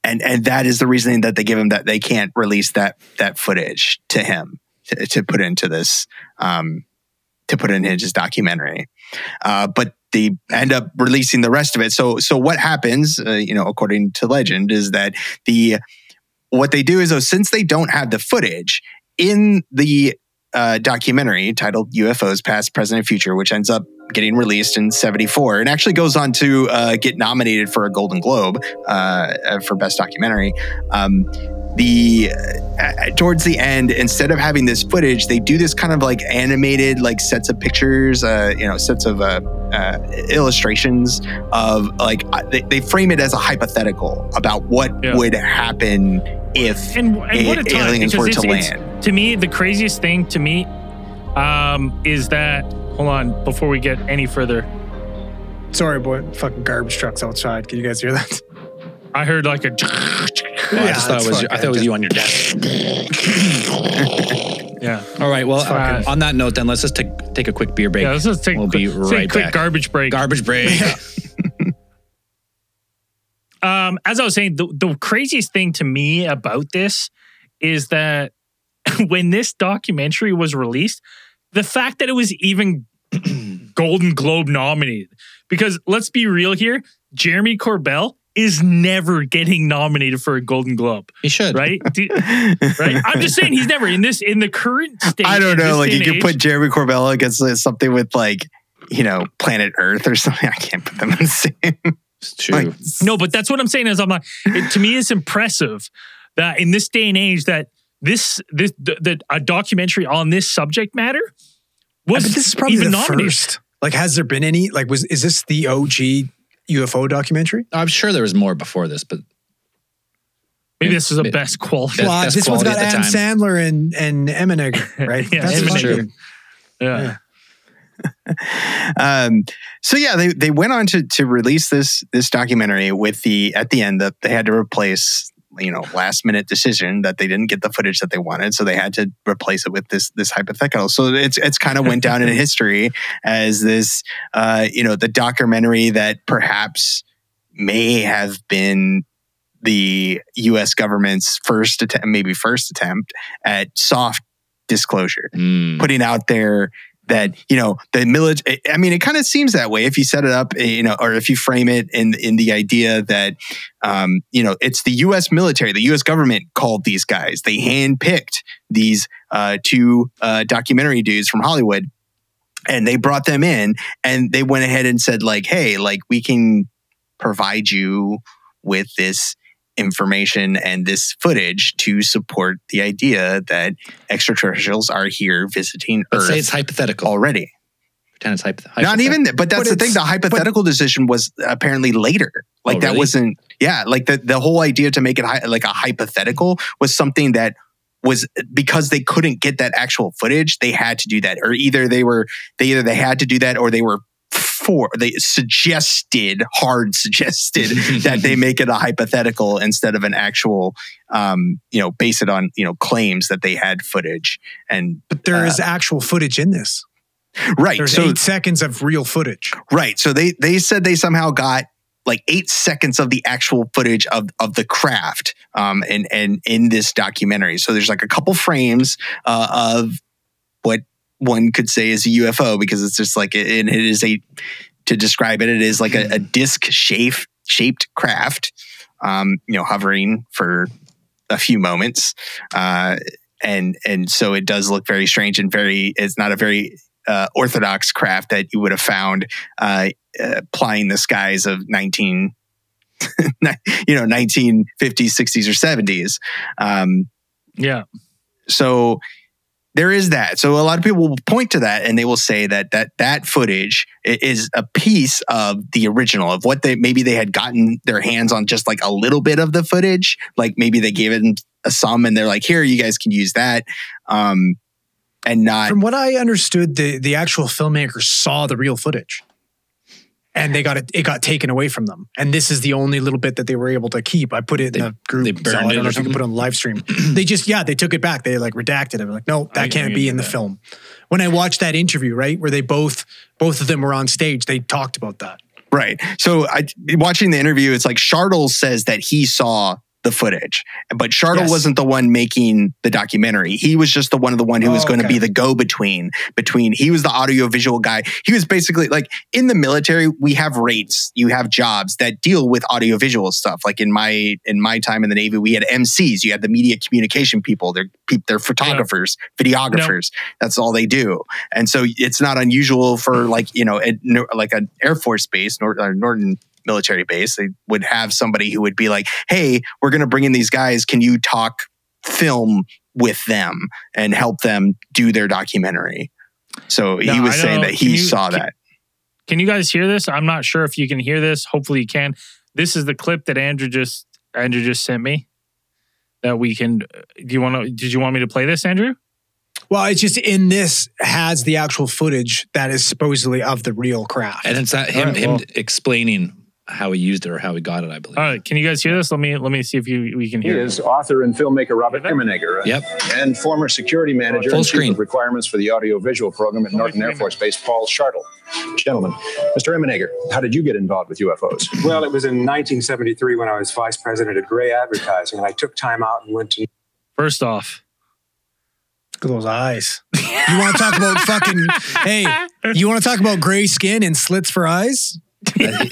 and and that is the reasoning that they give him that they can't release that that footage to him to, to put into this um, to put in his documentary, uh, but they end up releasing the rest of it. So so what happens, uh, you know, according to legend, is that the what they do is though since they don't have the footage in the uh, documentary titled UFOs Past, Present, and Future, which ends up getting released in 74 and actually goes on to uh, get nominated for a Golden Globe uh, uh, for Best Documentary. Um, the uh, towards the end, instead of having this footage, they do this kind of like animated, like sets of pictures, uh, you know, sets of uh, uh, illustrations of like uh, they, they frame it as a hypothetical about what Yeah. would happen if and, and what a a- time aliens because were it's, to land. to me the craziest thing to me um, is that hold on before we get any further Sorry, boy. Fucking garbage trucks outside. Can you guys hear that? I heard like a Oh, I just thought it was. fucking- I thought it was you on your desk. yeah All right. Well, fucking- uh, on that note, then let's just take take a quick beer break. yeah let's just take, We'll a quick, be right quick back. garbage break Garbage break. um, as I was saying, the, the craziest thing to me about this is that when this documentary was released, the fact that it was even Golden Globe nominated. Because let's be real here, Jeremy Corbell is never getting nominated for a Golden Globe, He should. right? Do- right? I'm just saying he's never in this in the current state. I don't know. Like day you and could age, put Jeremy Corbell against something with like, you know, Planet Earth or something. I can't put them in the same. It's true. Like, No, but that's what I'm saying is I'm like, it, to me, it's impressive that in this day and age that this this the, the a documentary on this subject matter was But this is probably even the nominated. first. Like, has there been any? Like, was is this the OG UFO documentary? I'm sure there was more before this, but Maybe this is the best quality. Well, best this one's got Adam at the Sandler and and Eminem, right? Yeah, That's Eminem. fucking- Yeah. um, so yeah, they they went on to to release this this documentary with the at the end that they had to replace you know last minute decision that they didn't get the footage that they wanted, so they had to replace it with this this hypothetical. So it's it's kind of went down in history as this uh, you know the documentary that perhaps may have been the U.S. government's first attempt, maybe first attempt at soft disclosure mm, putting out there that you know the military i mean it kind of seems that way if you set it up eh, you know or if you frame it in in the idea that um you know it's the us military the us government called these guys. They handpicked these uh two uh documentary dudes from hollywood and they brought them in and they went ahead and said like hey like we can provide you with this information and this footage to support the idea that extraterrestrials are here visiting let's Earth say it's hypothetical. already. Pretend it's hypo- Not even, but that's But the thing. The hypothetical decision was apparently later. Like Oh, that really? wasn't, yeah. Like the the whole idea to make it hy- like a hypothetical was something that was because they couldn't get that actual footage. They had to do that, or either they were they either they had to do that, or they were for they suggested hard suggested that they make it a hypothetical instead of an actual um you know base it on you know claims that they had footage and But there Uh, is actual footage in this. right There's so eight seconds of real footage. Right. So they they said they somehow got like eight seconds of the actual footage of of the craft um and and in this documentary. So there's like a couple frames uh, of what one could say is a UFO because it's just like and it is a to describe it it is like a, a disc shaped shaped craft um you know hovering for a few moments uh and and so it does look very strange and very it's not a very uh, orthodox craft that you would have found uh, uh, plying the skies of 19 you know 1950s 60s or 70s um, Yeah. so there is that so a lot of people will point to that and they will say that that that footage is a piece of the original of what they maybe they had gotten their hands on just like a little bit of the footage like maybe they gave it a sum and they're like here you guys can use that um, and not From what I understood, the the actual filmmaker saw the real footage. And they got it. It got taken away from them, and this is the only little bit that they were able to keep. I put it They- in the group. they so burned I it don't know if you can put it on the live stream. they just yeah, they took it back. They like redacted it. I'm like, no, that I- can't I be in the that. film. When I watched that interview, right, where they both both of them were on stage, they talked about that. Right. So I watching the interview, it's like Shartle says that he saw the footage, but Shartle Yes. wasn't the one making the documentary. He was just the one of the one who was Oh, going to okay. be the go between between. He was the audio visual guy. He was basically like in the military. We have rates. You have jobs that deal with audio visual stuff. Like in my in my time in the Navy, we had MCs. You had the media communication people. They're they're photographers, videographers. That's all they do. And so it's not unusual for like you know a, like an Air Force base, or uh, Norton military base. They would have somebody who would be like, "Hey, we're going to bring in these guys. Can you talk film with them and help them do their documentary?" So he was saying know. that he you- saw can- that. Can you guys hear this? I'm not sure if you can hear this. Hopefully you can. This is the clip that Andrew just Andrew just sent me. That we can. Uh, do you want to? Did you want me to play this, Andrew? Well, it's just in this has the actual footage that is supposedly of the real craft. And it's not him Alright, him well. explaining how he used it or how he got it, I believe. All right. Can you guys hear this? Let me let me see if you we can He hear. is author and filmmaker Robert Emenegger, uh, Yep. and former security manager Full and chief screen. of requirements for the audio-visual program at Norton Air Force Base, Paul Shartle. Gentlemen, Mr. Emenegger, how did you get involved with UFOs? Well, it was in 1973 when I was vice president at Grey Advertising, and I took time out and went to First off, Look at those eyes. You want to talk about fucking? Hey, you want to talk about gray skin and slits for eyes?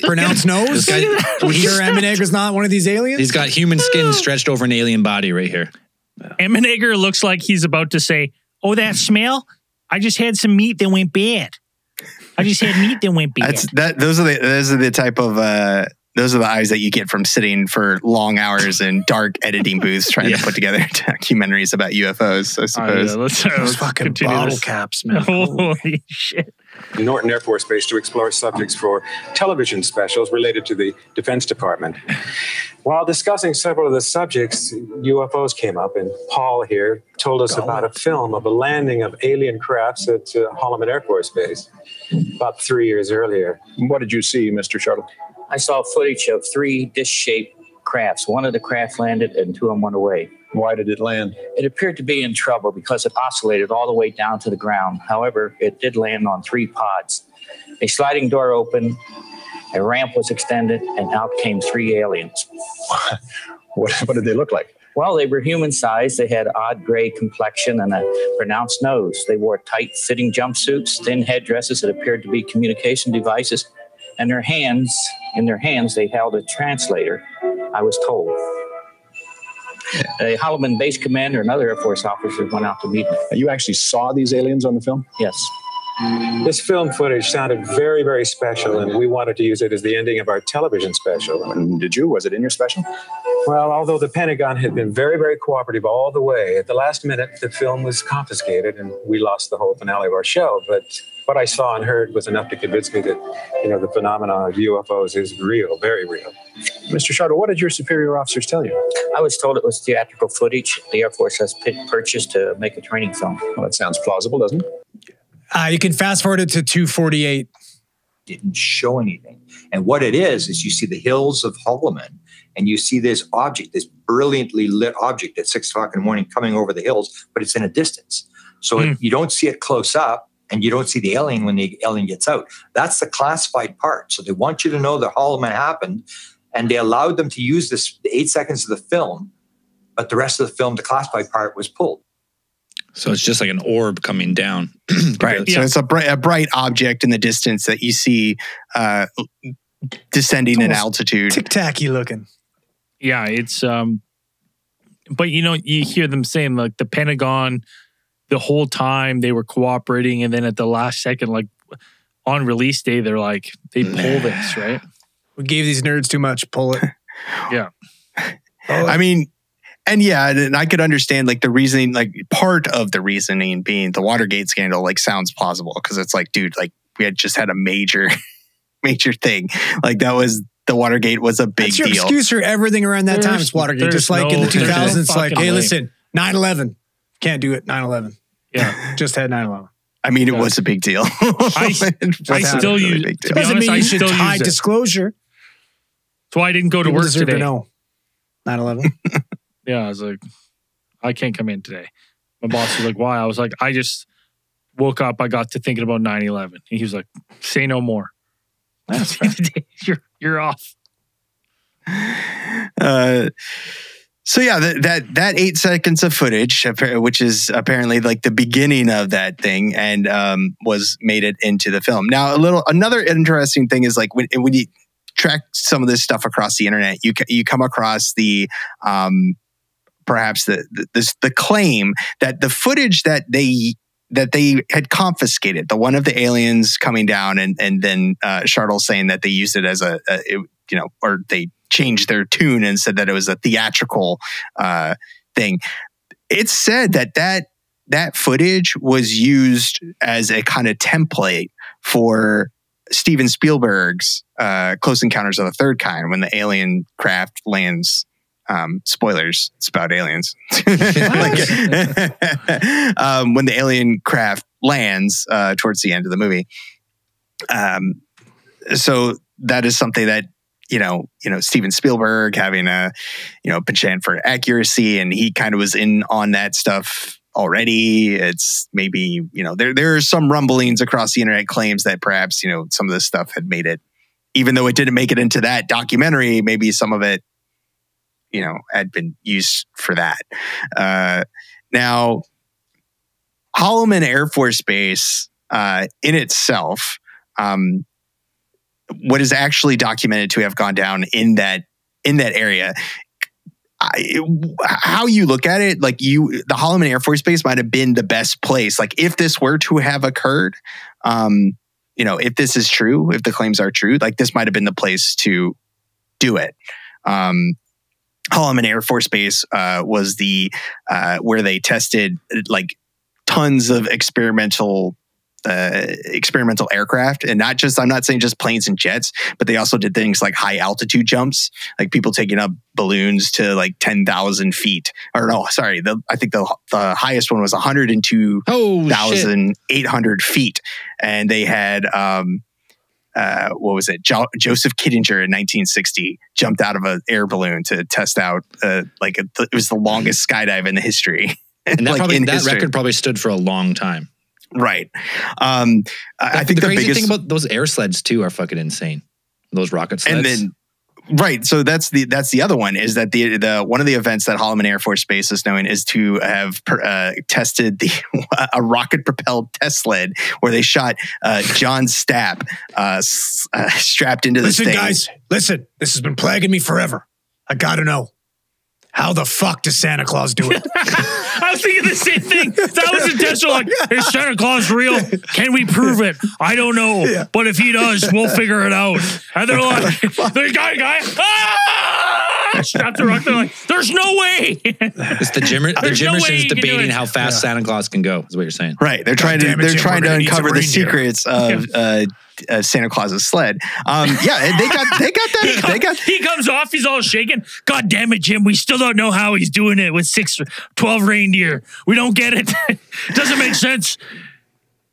Pronounced nose. This guy- You sure Emenegger's not one of these aliens? He's got human skin stretched over an alien body right here. Emenegger looks like he's about to say, "Oh, that smell! I just had some meat that went bad. I just had meat that went bad." That's that. Those are the those are the type of uh, those are the eyes that you get from sitting for long hours in dark editing booths trying Yeah. to put together documentaries about UFOs. I All right, suppose. let's, uh, those let's fucking continue bottle this. caps, man. Holy shit! Norton Air Force Base to explore subjects for television specials related to the Defense Department. While discussing several of the subjects, UFOs came up, and Paul here told us about a film of a landing of alien crafts at uh, Holloman Air Force Base about three years earlier. What did you see, Mr. Shartle? I saw footage of three disc-shaped crafts. One of the craft landed and two of them went away. Why did it land? It appeared to be in trouble because it oscillated all the way down to the ground. However, it did land on three pods. A sliding door opened, a ramp was extended, and out came three aliens. What, what did they look like? Well, they were human sized. They had odd gray complexion and a pronounced nose. They wore tight fitting jumpsuits, thin headdresses that appeared to be communication devices, and their hands, in their hands, they held a translator, I was told. A Holloman base commander and other Air Force officers went out to meet them. You actually saw these aliens on the film? Yes. This film footage sounded very, very special, and we wanted to use it as the ending of our television special. And did you? Was it in your special? Well, although the Pentagon had been very, very cooperative all the way, at the last minute, the film was confiscated and we lost the whole finale of our show. But what I saw and heard was enough to convince me that, you know, the phenomenon of UFOs is real, very real. Mr. Shartle, what did your superior officers tell you? I was told it was theatrical footage the Air Force has purchased to make a training film. Well, that sounds plausible, doesn't it? Uh, you can fast forward it to 248. didn't show anything. And what it is, is you see the hills of Holloman and you see this object, this brilliantly lit object at six o'clock in the morning coming over the hills, but it's in a distance. So it- you don't see it close up and you don't see the alien when the alien gets out. That's the classified part. So they want you to know that Holloman happened and they allowed them to use this the eight seconds of the film, but the rest of the film, the classified part was pulled. So it's just like an orb coming down. Right. So Yeah. it's a bright, a bright object in the distance that you see uh, descending in altitude. Tic tacky looking. Yeah, it's um, but you know, you hear them saying like the Pentagon, the whole time they were cooperating, and then at the last second, like on release day, they're like they pull this right. We gave these nerds too much. Pull it. Yeah. I mean, and yeah, and I could understand like the reasoning, like part of the reasoning being the Watergate scandal, like sounds plausible because it's like, dude, like we had just had a major, major thing. Like that was the Watergate was a big That's your deal. excuse for everything around that time. There's- It's Watergate. Just like in the there's no 2000s, like, hey, way. listen, 9 11. Can't do it. 9 11. Yeah. Just had 9 11. I mean, it was a big deal. I, I still really use. big To be Doesn't honest, mean I you should still use hide it. disclosure. That's why I didn't go to People work today. to know. 9/11. Yeah, I was like, I can't come in today. My boss was like, why? I was like, I just woke up. I got to thinking about 9 11. He was like, say no more. That's you're, you're off. Uh, so yeah, that, that that eight seconds of footage, which is apparently like the beginning of that thing, and um, was made it into the film. Now, a little another interesting thing is like when when you track some of this stuff across the internet, you you come across the um, perhaps the the, this, the claim that the footage that they that they had confiscated, the one of the aliens coming down, and and then uh, saying that they used it as a, a it, you know, or they changed their tune and said that it was a theatrical uh, thing. It's said that that that footage was used as a kind of template for Steven Spielberg's uh, Close Encounters of the Third Kind when the alien craft lands. Um, spoilers, it's about aliens. Like, um, when the alien craft lands uh, towards the end of the movie. Um, so that is something that you know, you know, Steven Spielberg having a, you know, penchant for accuracy, and he kind of was in on that stuff already. It's maybe, you know, there there are some rumblings across the internet claims that perhaps, you know, some of this stuff had made it, even though it didn't make it into that documentary, maybe some of it, you know, had been used for that. Uh, now, Holloman Air Force Base uh, in itself, um, what is actually documented to have gone down in that in that area. I, how you look at it, like you, the Holloman Air Force Base might have been the best place. Like if this were to have occurred, um, you know, if this is true, if the claims are true, like this might have been the place to do it. Um, Holloman Air Force Base uh, was the uh, where they tested like tons of experimental uh, experimental aircraft. And not just i'm not saying just planes and jets but they also did things like high altitude jumps like people taking up balloons to like 10,000 feet. Or no sorry the, i think the, the highest one was 102,800 feet. And they had um uh, what was it? Jo- Joseph Kittinger in 1960 jumped out of an air balloon to test out, uh, like a, it was the longest skydive in the history. And that Like, probably that history. record probably stood for a long time. Right. Um, I I think the, crazy biggest thing about those air sleds too are fucking insane. Those rocket sleds. and then right so that's the that's the other one is that the the one of the events that Holloman Air Force Base is known is to have uh, tested the a rocket propelled test sled where they shot uh, John Stapp uh, s- uh, strapped into this Listen, thing. guys, listen. This has been plaguing me forever. I gotta know. How the fuck does Santa Claus do it? I was thinking the same thing. That was intentional. Like, is Santa Claus real? Can we prove it? I don't know. But if he does, we'll figure it out. And they're like, the guy, guy, ah! Strapped to rock. They're like, there's no way. it's the Jimmer, the There's no way you can do debating it. how fast Santa Claus can go. Is what you're saying. Right, they're trying to damn it, they're Jim, trying we're to gonna need uncover the reindeer. secrets of uh, uh, Santa Claus's sled. Um, yeah, they got they got He, that com- they got he comes off, he's all shaking. God damn it, Jim. We still don't know how he's doing it with six, 12 reindeer. We don't get it. Doesn't make sense.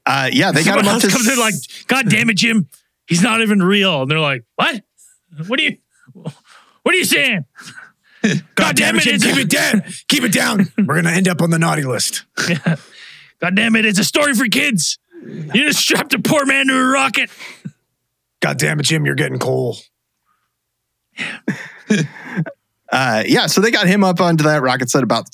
uh, yeah they got Someone him up else to comes in like, God damn it, Jim. He's not even real. And they're like, What? What are you what are you saying? God, damn it, Jim, it's keep a, it down. Keep it down. We're gonna end up on the naughty list. God damn it, it's a story for kids. You just strapped a poor man to a rocket. God damn it, Jim, you're getting coal. uh, yeah, so they got him up onto that rocket set about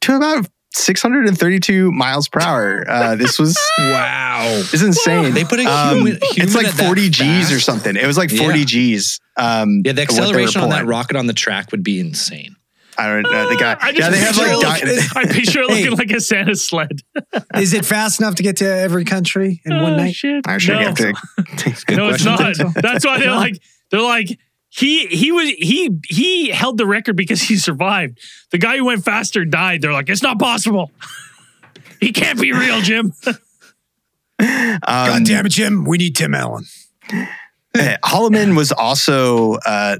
to about 632 miles per hour. Uh, this was Wow. it's insane. They put a Um, human- it's like 40 G's or something. It was like 40 Yeah. G's. Um, Yeah, the what they were acceleration on that rocket on the track would be insane. I don't know. The guy, I just yeah, they have like. it di- look- I picture it looking Hey. like a Santa sled. Is it fast enough to get to every country in one Oh, night? shit. I'm sure no. you have to. no, it's question. not. That's why they're like, they're like, he he was he he held the record because he survived. The guy who went faster died. They're like, it's not possible. he can't be real, Jim. Um, God damn it, Jim. We need Tim Allen. Holloman was also uh,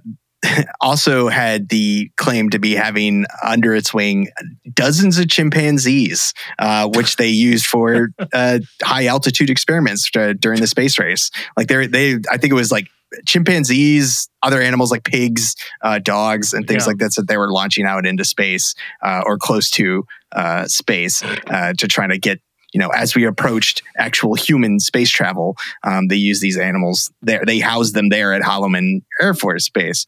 also had the claim to be having under its wing dozens of chimpanzees, uh, which they used for uh, high altitude experiments uh, during the space race. Like they, they, I think it was like chimpanzees, other animals like pigs, uh, dogs, and things Yeah. like that that they were launching out into space uh, or close to uh, space uh, to try to get. You know, as we approached actual human space travel, um, they use these animals there. They house them there at Holloman Air Force Base.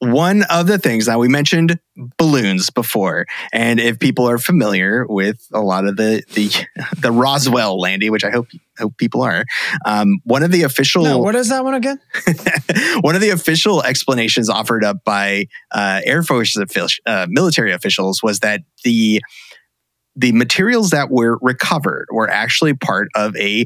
One of the things now we mentioned balloons before, and if people are familiar with a lot of the the the Roswell landing, which I hope hope people are, um, one of the official No, what is that one again? one of the official explanations offered up by uh, Air Force uh, military officials was that the the materials that were recovered were actually part of a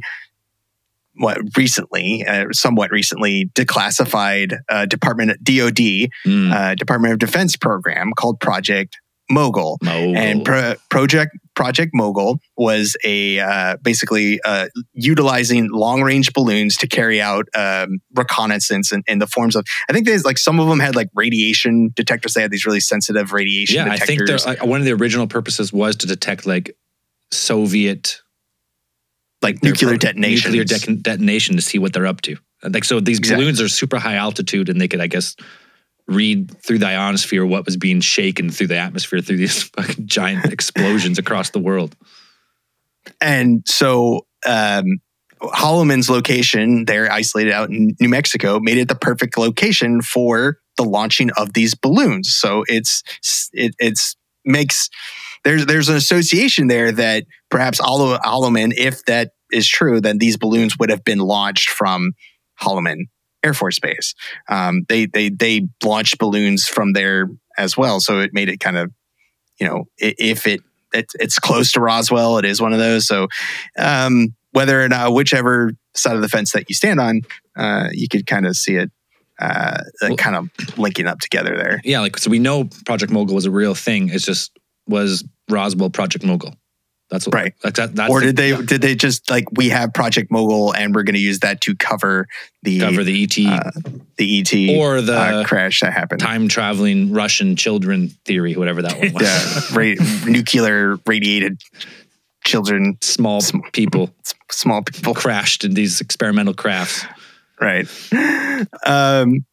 what recently, uh, somewhat recently declassified uh, Department DoD Mm, uh, Department of Defense program called Project Mogul. mogul. And Pro- Project Project Mogul was a uh, basically uh, utilizing long range balloons to carry out um, reconnaissance in, in the forms of. I think there's like some of them had like radiation detectors. They had these really sensitive radiation yeah, I think detectors, they're- uh, one of the original purposes was to detect like Soviet like nuclear detonations. nuclear dec- detonation to see what they're up to. Like so, these Exactly. balloons are super high altitude, and they could, I guess, read through the ionosphere what was being shaken through the atmosphere through these fucking giant explosions across the world. And so um, Holloman's location, they're isolated out in New Mexico, made it the perfect location for the launching of these balloons. So it's it, it's makes there's there's an association there that perhaps Holloman, if that is true, then these balloons would have been launched from Holloman Air Force Base. Um, they they they launched balloons from there as well, so it made it kind of you know if it it's, it's close to Roswell. It is one of those. So, um, whether or not whichever side of the fence that you stand on, uh, you could kind of see it, uh, Well- kind of linking up together there. Yeah, like so we know Project Mogul was a real thing. It's just was Roswell Project Mogul. That's what, Right. Like that, that's or the- did they did they just like we have Project Mogul and we're going to use that to cover the cover the ET uh, the ET or the uh, crash that happened? time traveling Russian children theory, whatever that one was. Yeah, ra- nuclear radiated children, Small Sm- people small people. crashed in these experimental crafts. right um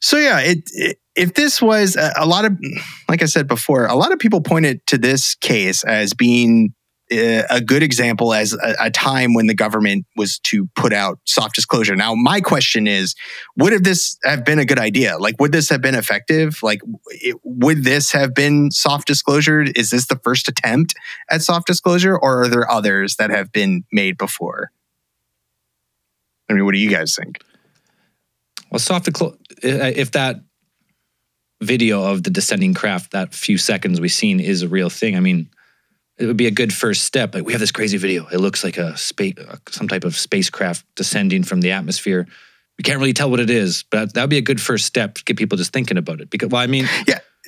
so yeah it, it if this was a, a lot of like i said before a lot of people pointed to this case as being uh, a good example as a, a time when the government was to put out soft disclosure. Now my question is would have this have been a good idea? Like would this have been effective? Like it, would this have been soft disclosure? Is this the first attempt at soft disclosure or are there others that have been made before? I mean what do you guys think? Well, soft if that video of the descending craft, that few seconds we've seen, is a real thing. I mean, it would be a good first step. Like we have this crazy video. It looks like a space, uh, some type of spacecraft descending from the atmosphere. We can't really tell what it is, but that would be a good first step to get people just thinking about it. Because, well, I mean,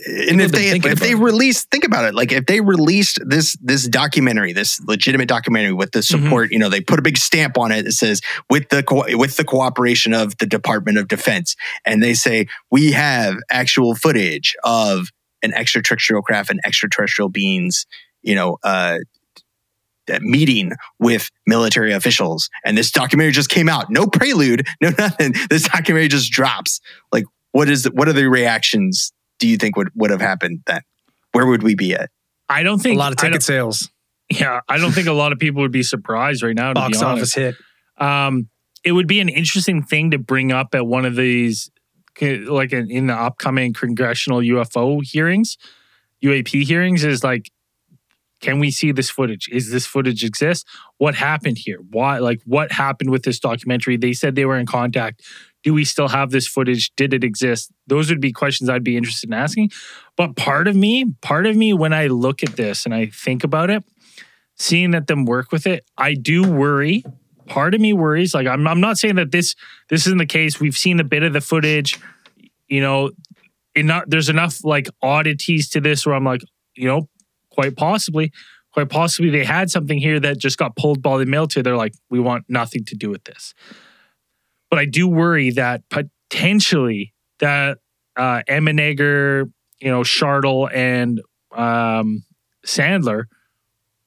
and if they if they release think about it like if they released this this documentary this legitimate documentary with the Mm-hmm. support you know they put a big stamp on it that says with the co- with the cooperation of the Department of Defense. And they say we have actual footage of an extraterrestrial craft and extraterrestrial beings you know uh meeting with military officials. And this documentary just came out. No prelude no nothing. This documentary just drops. Like what is the, what are the reactions do you think would would have happened then where would we be at I don't think A lot of ticket sales, Yeah, I don't think a lot of people would be surprised right now. To box be office hit. um, it would be an interesting thing to bring up at one of these, like in in the upcoming congressional UFO hearings, UAP hearings. Is like, can we see this footage? Is this footage exist? What happened here? Why? Like, what happened with this documentary? They said they were in contact. Do we still have this footage? Did it exist? Those would be questions I'd be interested in asking. But part of me, part of me, when I look at this and I think about it, seeing that them work with it, I do worry. Part of me worries. Like I'm, I'm not saying that this this isn't the case. We've seen a bit of the footage. You know, enough. There's enough like oddities to this where I'm like, you know, quite possibly, quite possibly they had something here that just got pulled by the mail to. They're like, we want nothing to do with this. But I do worry that potentially, that uh, Emenegger, you know, Shartle, and um, Sandler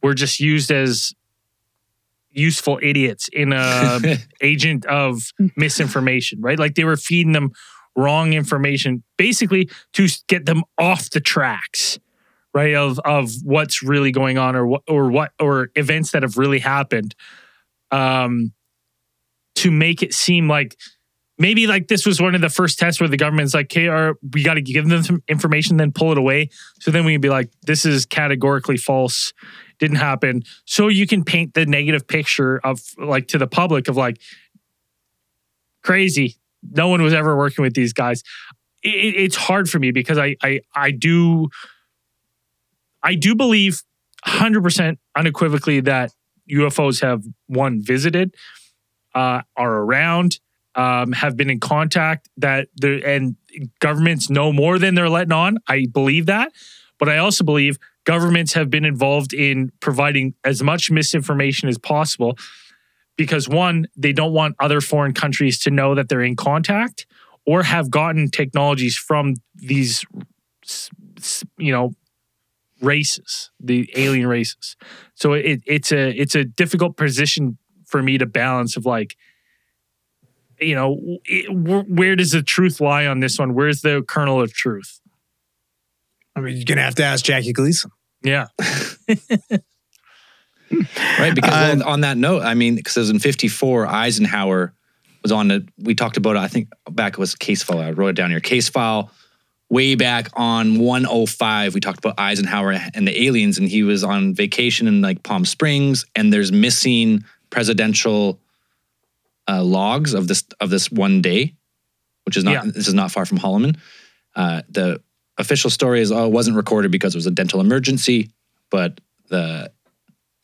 were just used as useful idiots in a agent of misinformation, right? Like they were feeding them wrong information, basically to get them off the tracks, right? Of of what's really going on, or what or what or events that have really happened, um, to make it seem like maybe like this was one of the first tests where the government's like, "Okay, we got to give them some information, then pull it away." So then we can be like, "This is categorically false." Didn't happen. So you can paint the negative picture of like to the public of like crazy. No one was ever working with these guys. It, it's hard for me because I I I do I do believe 100% unequivocally that UFOs have one visited, uh, are around, um, have been in contact that the and governments know more than they're letting on. I believe that, but I also believe governments have been involved in providing as much misinformation as possible because one, they don't want other foreign countries to know that they're in contact or have gotten technologies from these, you know, races, the alien races. So it, it's a it's a difficult position for me to balance of like, you know, it, where does the truth lie on this one? Where's the kernel of truth? I mean, you're gonna have to ask Jackie Gleason. Yeah. right? Because Um, well, on that note, I mean, because in '54, Eisenhower was on the. We talked about it. I think back it was case file. I wrote it down here. Case file. Way back on 105, we talked about Eisenhower and the aliens, and he was on vacation in like Palm Springs, and there's missing presidential uh, logs of this of this one day, which is not Yeah. this is not far from Holloman. Uh, the official story is oh, it wasn't recorded because it was a dental emergency, but the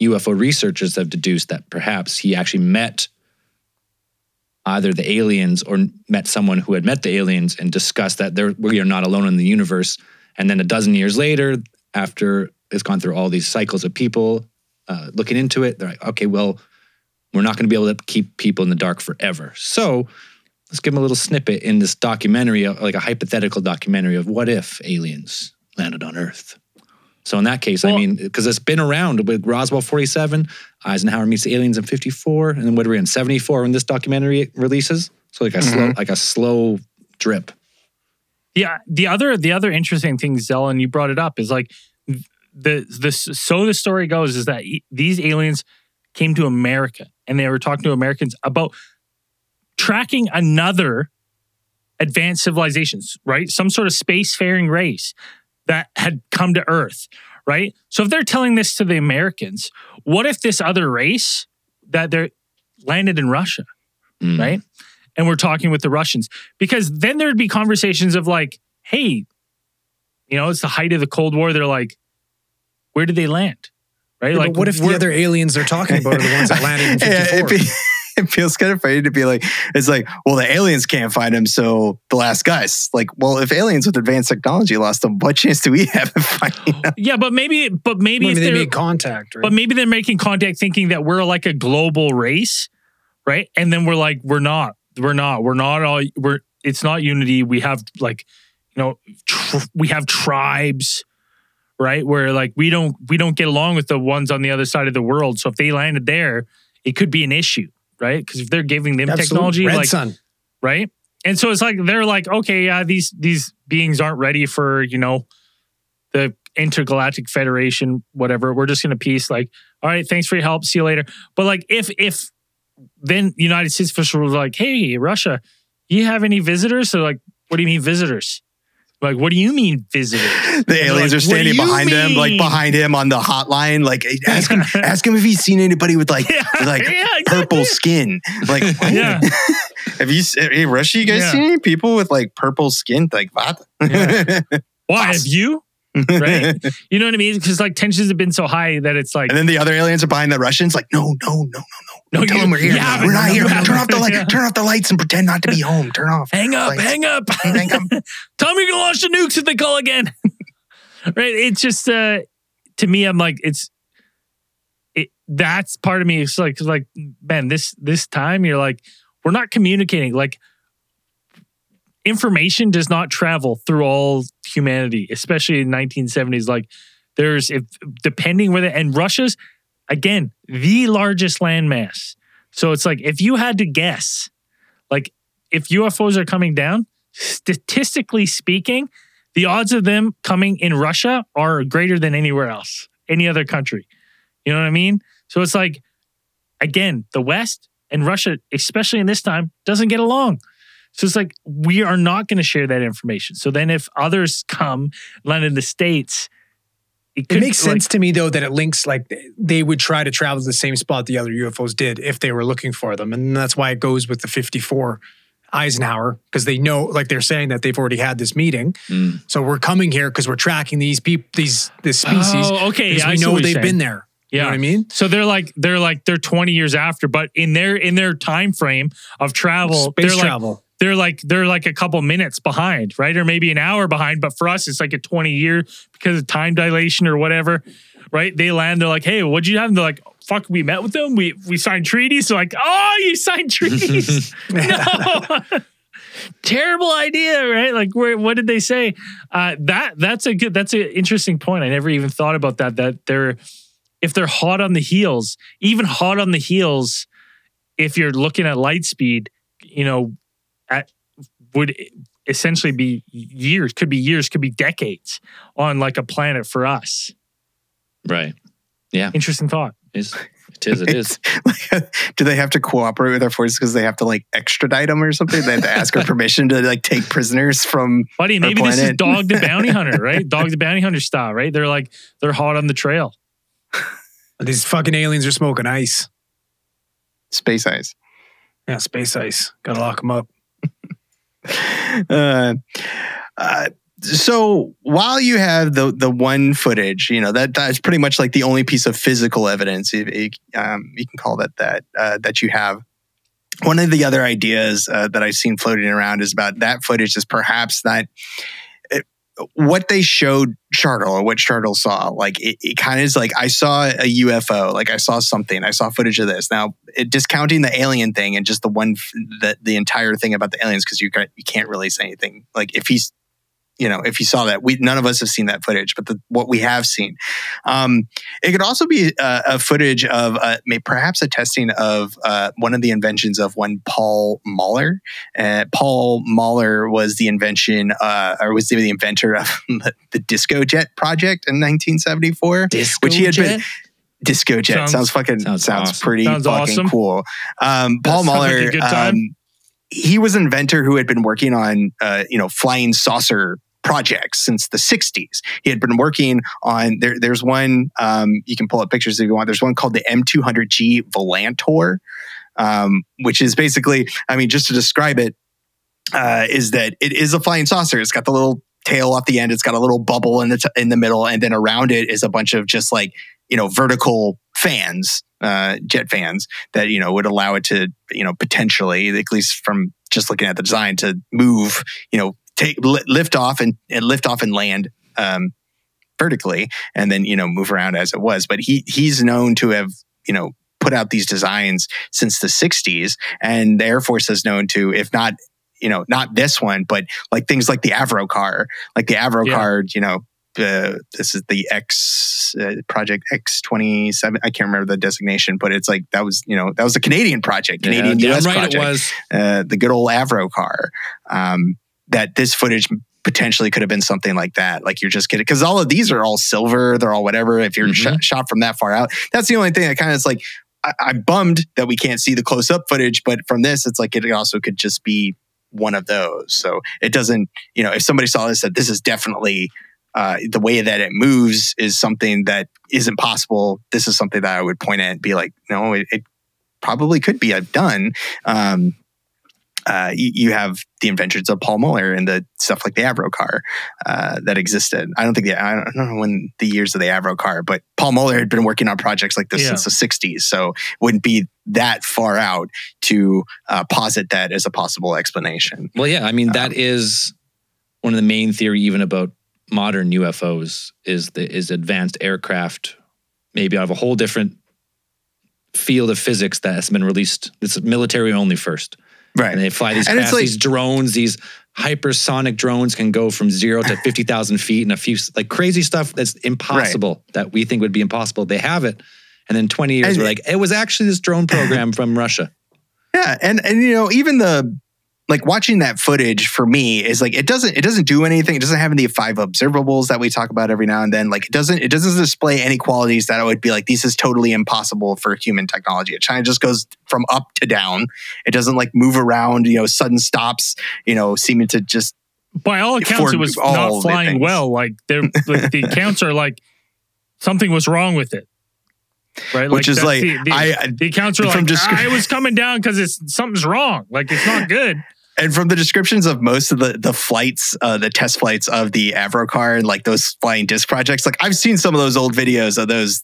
UFO researchers have deduced that perhaps he actually met either the aliens or met someone who had met the aliens and discussed that there we are not alone in the universe. And then a dozen years later, after it's gone through all these cycles of people uh, looking into it, they're like, okay, well, we're not going to be able to keep people in the dark forever. So let's give them a little snippet in this documentary, uh, like a hypothetical documentary of what if aliens landed on Earth. So in that case, I mean, because it's been around with Roswell 47, Eisenhower meets the aliens in 54, and then what are we in 74 when this documentary releases? So like a slow, like a slow drip. Yeah, the other the other interesting thing, Zell, and you brought it up, is like the the so the story goes is that e- these aliens came to America and they were talking to Americans about tracking another advanced civilizations, right? Some sort of spacefaring race that had come to Earth, right? So if they're telling this to the Americans, what if this other race that they're landed in Russia? Mm. right? And we're talking with the Russians because then there'd be conversations of like, hey, you know, it's the height of the Cold War. They're like, where did they land? Right? Yeah, like, what if the other aliens they're talking about are the ones that landed in Yeah, 54? it, be- it feels kind of funny to be like, it's like, well, the aliens can't find him, so the last guys. Like, well, if aliens with advanced technology lost them, what chance do we have of finding them? Yeah, but maybe, but maybe, Maybe if they they're, made contact, right? but maybe they're making contact thinking that we're like a global race, right? And then we're like, we're not, we're not, we're not all, we're, it's not unity. We have like, you know, tr- we have tribes, right? Where like we don't, we don't get along with the ones on the other side of the world. So if they landed there, it could be an issue, right? Because if they're giving them Absolutely. technology, like, Sun. right? And so it's like they're like, okay, yeah, these these beings aren't ready for you know the intergalactic federation, whatever. We're just gonna peace. Like, all right, thanks for your help. See you later. But like, if if then United States officials were like, hey, Russia, you have any visitors? So like, what do you mean visitors? Like, what do you mean visitors? The aliens like, are standing "What do you behind him, like behind him on the hotline. Like, ask him, ask him if he's seen anybody with like, Yeah, like yeah, purple exactly. skin. Like. Yeah. have you, hey, Russia, you guys Yeah. seen any people with like purple skin? Like, what? Why have you? Right? You know what I mean? Because like tensions have been so high that it's like And then the other aliens are behind the Russians. Like, no, no, no, no, no. No, Tell you- them we're here. haven't. we're not No, here. you Turn off the light. Yeah. Turn off the lights and pretend not to be home. Turn off. hang up, lights. hang up. Hang up. Tell me you can launch the nukes if they call again. right? It's just uh to me, I'm like, it's it that's part of me. It's like, like, man, this this time you're like, we're not communicating. Like information does not travel through all humanity, especially in 1970s. Like there's if depending where the and Russia's again the largest landmass. So it's like if you had to guess, like if UFOs are coming down, statistically speaking, the odds of them coming in Russia are greater than anywhere else, any other country. You know what I mean? So it's like, again, the West and Russia, especially in this time, doesn't get along. So it's like we are not going to share that information. So then, if others come land in the states, it, It could, makes like- sense to me though that it links like they would try to travel to the same spot the other UFOs did if they were looking for them, and that's why it goes with the 54 Eisenhower because they know, like they're saying that they've already had this meeting. Mm. So we're coming here because we're tracking these people, these this species. Oh, okay. because Yeah, I we know they've saying. been there. You know Yeah. what I mean? So they're like they're like they're 20 years after, but in their in their time frame of travel, Space they're like travel. They're like they're like a couple minutes behind, right? Or maybe an hour behind. But for us, it's like a 20 year because of time dilation or whatever. Right? They land, they're like, hey, what'd you have? And they're like, fuck, we met with them. We we signed treaties. So like, oh, you signed treaties. no. Terrible idea, right? Like, where, what did they say? Uh, that that's a good, that's an interesting point. I never even thought about that. That they're, if they're hot on the heels, even hot on the heels, if you're looking at light speed, you know, would essentially be years, could be years, could be decades on like a planet for us. Right. Yeah. Interesting thought. It's, it is. It is. Like, do they have to cooperate with our forces because they have to like extradite them or something? They have to ask our permission to like take prisoners from. Buddy, Our maybe this is. Dog the Bounty Hunter, right? Dog the Bounty Hunter style, right? They're like they're hot on the trail. These fucking aliens are smoking ice. Space ice. Yeah, space ice. Gotta lock them up. Uh, uh, so while you have the the one footage, you know that that's pretty much like the only piece of physical evidence, if, if, um, you can call that that uh, that you have. One of the other ideas uh, that I've seen floating around is about that footage is perhaps it, what they showed Shartle or what Shartle saw. Like it, it kind of is like I saw a UFO, like I saw something, I saw footage of this. Now, it, discounting the alien thing and just the one the the entire thing about the aliens because you you can't really say anything. Like if he's you know, if you saw that, we none of us have seen that footage, but the, what we have seen, um, it could also be uh, a footage of uh, may, perhaps a testing of uh, one of the inventions of one Paul Moller. Uh, Paul Moller was the invention, uh, or was the inventor of the, Disco Jet project in 1974, Disco which he had jet? been. Disco Jet Sounds- sounds, fucking sounds sounds, awesome. pretty Sounds fucking awesome. cool. Um, Paul Moller, um, he was an inventor who had been working on uh, you know flying saucer projects since the 60s he had been working on there there's one um, you can pull up pictures if you want. There's one called the m200g volantor um, which is basically i mean just to describe it uh, is that it is a flying saucer. It's got the little tail off the end. It's got a little bubble in the t- in the middle and then around it is a bunch of just like you know vertical fans uh, jet fans that you know would allow it to you know potentially at least from just looking at the design to move you know take lift off and, and lift off and land um, vertically and then you know move around as it was but he he's known to have you know put out these designs since the 60s and the air force is known to if not you know not this one but like things like the Avrocar like the avro Yeah. car you know uh, this is the X uh, project X twenty seven. I can't remember the designation, but it's like that was you know that was a Canadian project, Canadian yeah, US right project it was. uh, the good old Avrocar. Um, that this footage potentially could have been something like that. Like you're just kidding because all of these are all silver, they're all whatever. If you're Mhm. shot, shot from that far out, that's the only thing that kind of is like. I, I'm bummed that we can't see the close up footage, but from this, it's like it also could just be one of those. So it doesn't, you know, if somebody saw this, that this is definitely uh, the way that it moves is something that isn't possible. This is something that I would point at and be like, no, it, it probably could be. I've done. Um, uh, you, you have the inventions of Paul Moller and the stuff like the Avrocar uh, that existed. I don't think the, I don't know when the years of the Avrocar, but Paul Moller had been working on projects like this Yeah. since the 60s. So it wouldn't be that far out to uh, posit that as a possible explanation. Well, yeah. I mean, that is one of the main theory, even about modern UFOs, is the is advanced aircraft, maybe out of a whole different field of physics that has been released. It's military only first, Right. and they fly these And it's like- these drones, these hypersonic drones can go from zero to 50,000 feet in a few, like crazy stuff that's impossible that we think would be impossible. They have it. And then 20 years, And- we're like, it was actually this drone program from Russia. Yeah, and and you know even the like watching that footage for me is like it doesn't it doesn't do anything. It doesn't have any five observables that we talk about every now and then. Like it doesn't it doesn't display any qualities that I would be like this is totally impossible for human technology. It kind of just goes from up to down. It doesn't like move around. You know, sudden stops. You know, seeming to just By all accounts, it was not flying well. Like they're like the accounts are like something was wrong with it. Right, Which is like, the, the, I- the accounts are like descri- "Ah, it was coming down because it's something's wrong. Like it's not good. And from the descriptions of most of the the flights, uh, the test flights of the Avrocar and like those flying disc projects, like I've seen some of those old videos of those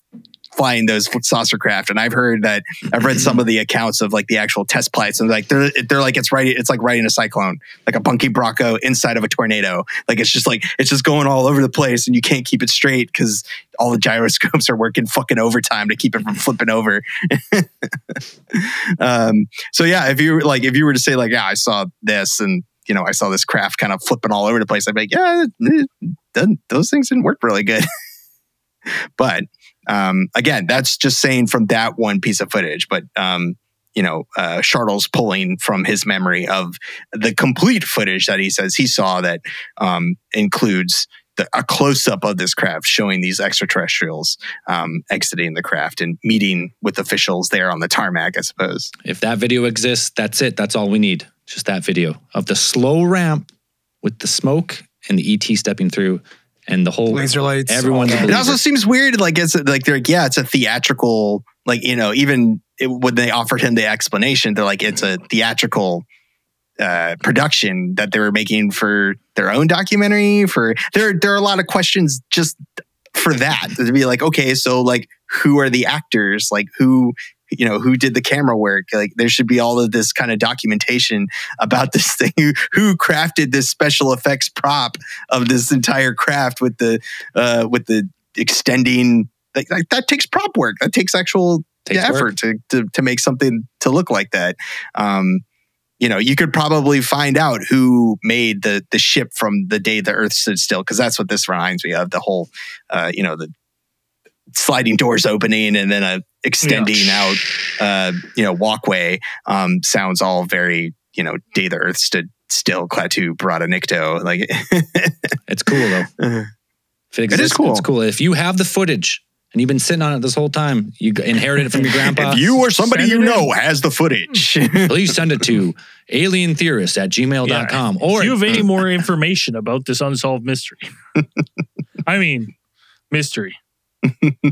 flying those saucer craft, and I've heard that I've read some of the accounts of like the actual test flights, and like they're they're like it's right, it's like riding a cyclone, like a bunky Bronco inside of a tornado. Like it's just like it's just going all over the place, and you can't keep it straight because all the gyroscopes are working fucking overtime to keep it from flipping over. um, so yeah, if you like, if you were to say like, yeah, I saw this and you know, I saw this craft kind of flipping all over the place, I'd be like, yeah, those things didn't work really good. but um, again, that's just saying from that one piece of footage. But um, you know, uh, pulling from his memory of the complete footage that he says he saw that um, includes the, a close up of this craft showing these extraterrestrials um, exiting the craft and meeting with officials there on the tarmac, I suppose. If that video exists, that's it. That's all we need. Just that video of the slow ramp with the smoke and the ET stepping through and the whole Laser lights. everyone's all a. It also seems weird, like it's like they're like, yeah, it's a theatrical, like you know, even it, when they offered him the explanation, they're like, it's a theatrical uh, production that they were making for their own documentary. For there, there are a lot of questions just for that to be like, okay, so like, who are the actors? Like, who you know who did the camera work? Like there should be all of this kind of documentation about this thing. Who, who crafted this special effects prop of this entire craft with the uh with the extending like, like that takes prop work. That takes actual Takes yeah, effort to, to to make something to look like that. Um you know you could probably find out who made the the ship from the day the earth stood still because that's what this reminds me of the whole uh you know the sliding doors opening and then a extending out uh you know walkway um sounds all very you know day the earth stood still klaatu barada nikto like It's cool though. If it, is exists, cool. It's cool. If you have the footage and you've been sitting on it this whole time, you inherited it from your grandpa. if you or somebody you it know has the footage please send it to alientheorist at gmail.com. or Or if you have any more information about this unsolved mystery. I mean, mystery.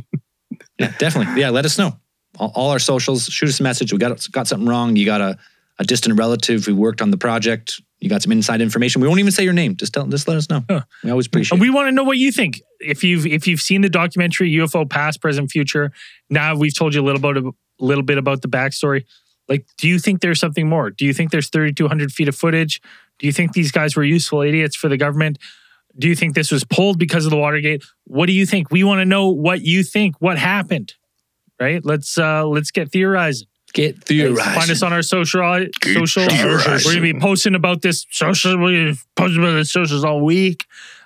yeah, definitely. Yeah, let us know. All, all our socials, shoot us a message. We got got something wrong. You got a, a distant relative who worked on the project. You got some inside information. We won't even say your name. Just tell, just let us know. Huh. We always appreciate. And it. we want to know what you think. If you've if you've seen the documentary UFO Past, Present, Future, now we've told you a little bit a little bit about the backstory. Like, do you think there's something more? Do you think there's 3,200 feet of footage? Do you think these guys were useful idiots for the government? Do you think this was pulled because of the Watergate? What do you think? We want to know what you think. What happened? Right? Let's uh let's get theorizing. Get through. Find us on our social social. theorizing. We're gonna be posting about this social. We're gonna be posting about the socials all week.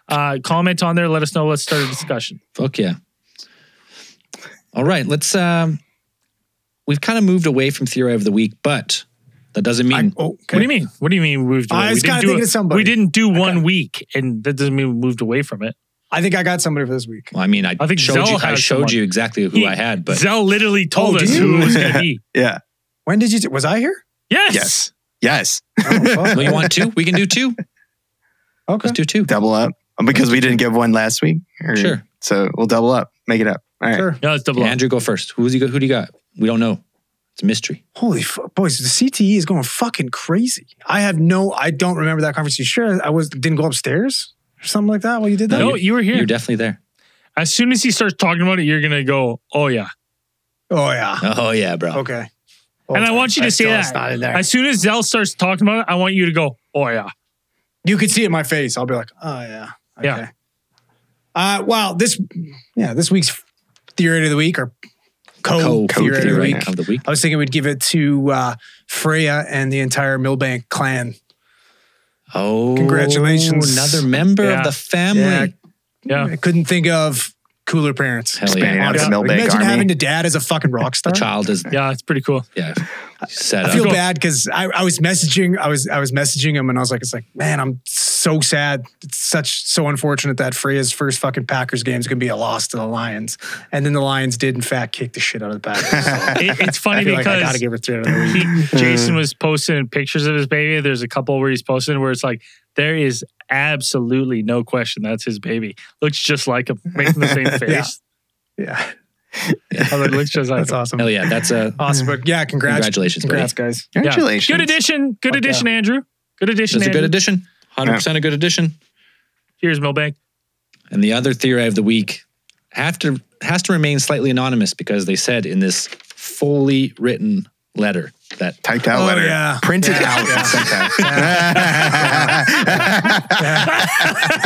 Uh, comment on there. Let us know. Let's start a discussion. Fuck yeah. All right, let's. um We've kind of moved away from theory of the week, but that doesn't mean I, oh, What do you mean? What do you mean we moved away? I was we didn't kinda thinking it- of somebody. We didn't do one week, and that doesn't mean we moved away from it. I think I got somebody for this week. Well, I mean, I, I think showed Zell you. I showed someone. you exactly who He- I had, but Zell literally oh, told Oh, us who it was going to be. yeah When did you? Was I here? Yes. yes yes Oh, well, you want two? We can do two. Okay. Let's do two. double up because we didn't give one last week Or- Sure. so we'll double up make it up all right Sure. No, let's double Yeah, up. Andrew, go first. Who's he? Go, who do you got? We don't know. It's a mystery. Holy fuck, boys! The CTE is going fucking crazy. I have no. I don't remember that conference. You sure I was didn't go upstairs or something like that while you did that? No, you were here. You're definitely there. as soon as he starts talking about it, you're going to go, oh, yeah. Oh yeah. Oh yeah, bro. Okay. And I want you to say that. not in there. As soon as Zell starts talking about it, I want you to go, oh, yeah. you could see it in my face. I'll be like, oh yeah. Okay. Yeah. Uh, wow. This, yeah, this week's theory of the week or co, Co theory of the week. of the week. I was thinking we'd give it to uh, Freya and the entire Milbank clan. Oh, Congratulations. Another member Yeah. of the family. Yeah. Yeah. I couldn't think of cooler parents. Hell yeah. out the Yeah. Millbank Imagine Army. having a dad as a fucking rock The star. child is, Yeah, it's pretty cool. yeah, set I up. feel bad because I, I was messaging, I was I was messaging him, and I was like, it's like, man, I'm so sad. It's such so unfortunate that Freya's first fucking Packers game is gonna be a loss to the Lions, and then the Lions did in fact kick the shit out of the Packers. So It, it's I funny feel like I gotta give her three out of the week. he, Jason mm. was posting pictures of his baby. There's a couple where he's posting where it's like there is absolutely no question that's his baby. Looks just like him, making the same face. Yeah, Oh, it looks just that's awesome. Hell yeah, that's a Awesome, but yeah, congrats, congratulations, buddy. congrats, guys. Yeah. Congratulations. Good addition. Good Fuck addition, Andrew. Good addition. That's a good Andrew. addition. Hundred percent a good addition. Here's Milbank. And the other theory of the week have to has to remain slightly anonymous because they said in this fully written letter that Typed out Oh, letter. yeah. Printed Yeah, out. yeah. and sent out.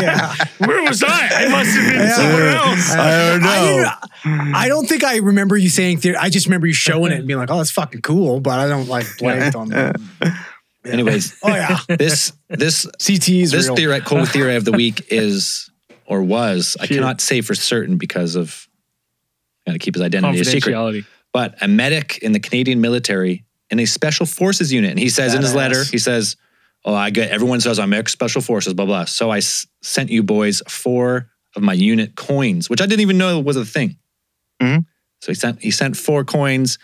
Yeah. Where was I? I must have been Yeah. somewhere else. I don't know. I, I don't think I remember you saying theory. I just remember you showing it and being like, "Oh, that's fucking cool," but I don't like blanked on that. anyways Oh yeah, this this CT is this real. theory cold theory of the week is or was I cannot say for certain because of got to keep his identity a secret. But a medic in the Canadian military in a special forces unit, and he says in his letter, he says, "Oh, I get everyone says I'm ex special forces, blah blah." So I s- sent you boys four of my unit coins, which I didn't even know was a thing. Mhm. So he sent he sent four coins.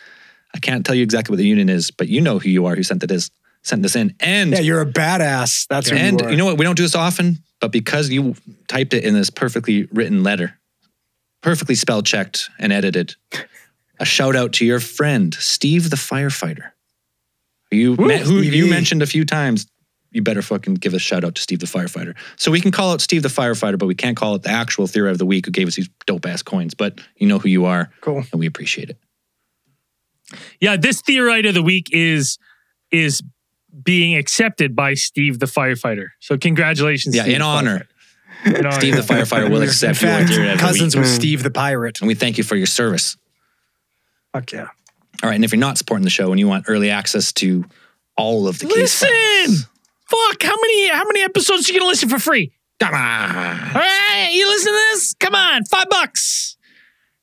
I can't tell you exactly what the unit is, but you know who you are who sent it is sent this in. And Yeah, you're a badass. That's and you, you know what? We don't do this often, but because you typed it in this perfectly written letter, perfectly spell checked and edited, a shout out to your friend Steve the firefighter. You me- who you mentioned a few times. You better fucking give a shout out to Steve the firefighter. So we can call it Steve the firefighter, but we can't call it the actual theory of the week who gave us these dope ass coins. But you know who you are, Cool. and we appreciate it. Yeah, this theorite of the week is is being accepted by Steve the firefighter. So congratulations. Yeah, Steve in honor. In honor. Steve the firefighter will accept your fact, theory of the cousins week, with mm. Steve the pirate. and we thank you for your service. Fuck yeah. All right, and if you're not supporting the show and you want early access to all of the case Listen, files, fuck. How many how many episodes are you gonna listen for free? come on. All right, you listen to this? Come on, five bucks.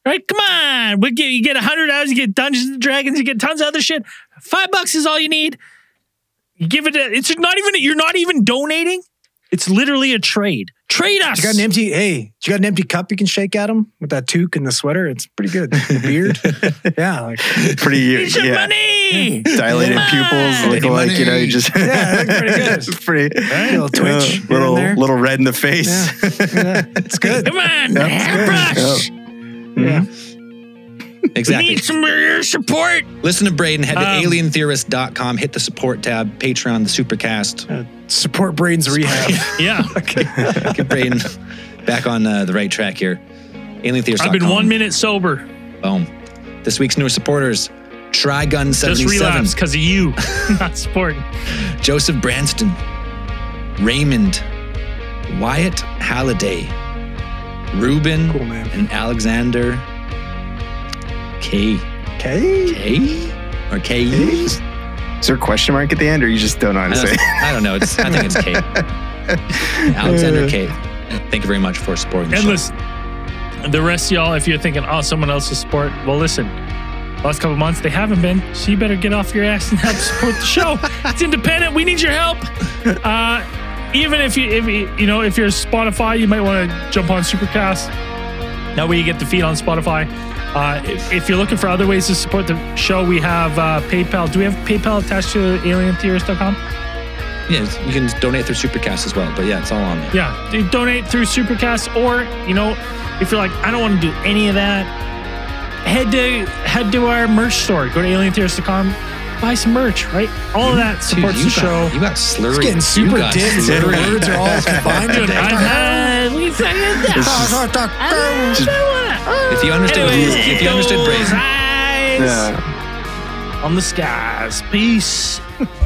All right, come on. We get you get hundred hours, you get Dungeons and Dragons, you get tons of other shit. Five bucks is all you need. You give it. A, it's not even. You're not even donating. It's literally a trade. Trade us. You got an empty. Hey, you got an empty cup you can shake at him with that toque and the sweater. It's pretty good. The beard. yeah. Like, Pretty, It's your yeah. money. Dilated Come pupils, on. look like you know, you just Yeah, pretty good. It's pretty little twitch uh, little little red in the face. yeah, it's good. Come on, Yep. hairbrush. Yeah. We Exactly. We need some of your support. Listen to Braden, head to Um, alientheorist.com, hit the support tab, Patreon, the Supercast. Uh, support Braden's rehab. Yeah, Get Braden back on uh, the right track here. Alientheorist.com. I've been one minute sober. Boom. This week's newer supporters Trigun77, Just relapse because of you, not sport. Joseph Branston, Raymond, Wyatt Halliday, Ruben, Cool, man. and Alexander K. Okay. K? Or K? Is there a question mark at the end, or you just don't know how I to say? don't. I don't know. It's, I think it's K. Alexander K. Thank you very much for supporting the And show. listen, the rest of y'all, if you're thinking, oh, someone else's sport, well, listen. Last couple months they haven't been, so you better get off your ass and help support the show. it's independent. We need your help. Uh, even if you, if you, you know, if you're Spotify, you might want to jump on Supercast. That way you get the feed on Spotify. Uh, if, if you're looking for other ways to support the show, we have uh, PayPal. Do we have PayPal attached to alientheorist.com? Yeah, you can donate through Supercast as well. But yeah, it's all on there. Yeah, do- donate through Supercast, or you know, if you're like, I don't want to do any of that, head to head to our merch store. Go to alientheorist.com, buy some merch. Right, all of that Dude, supports you the got, show. You got slurry. It's getting super got dense. Words are all combined. Dude, together. I've had we If you understood, Anyways, if you understood those Brazen, Yeah. on the skies. Peace.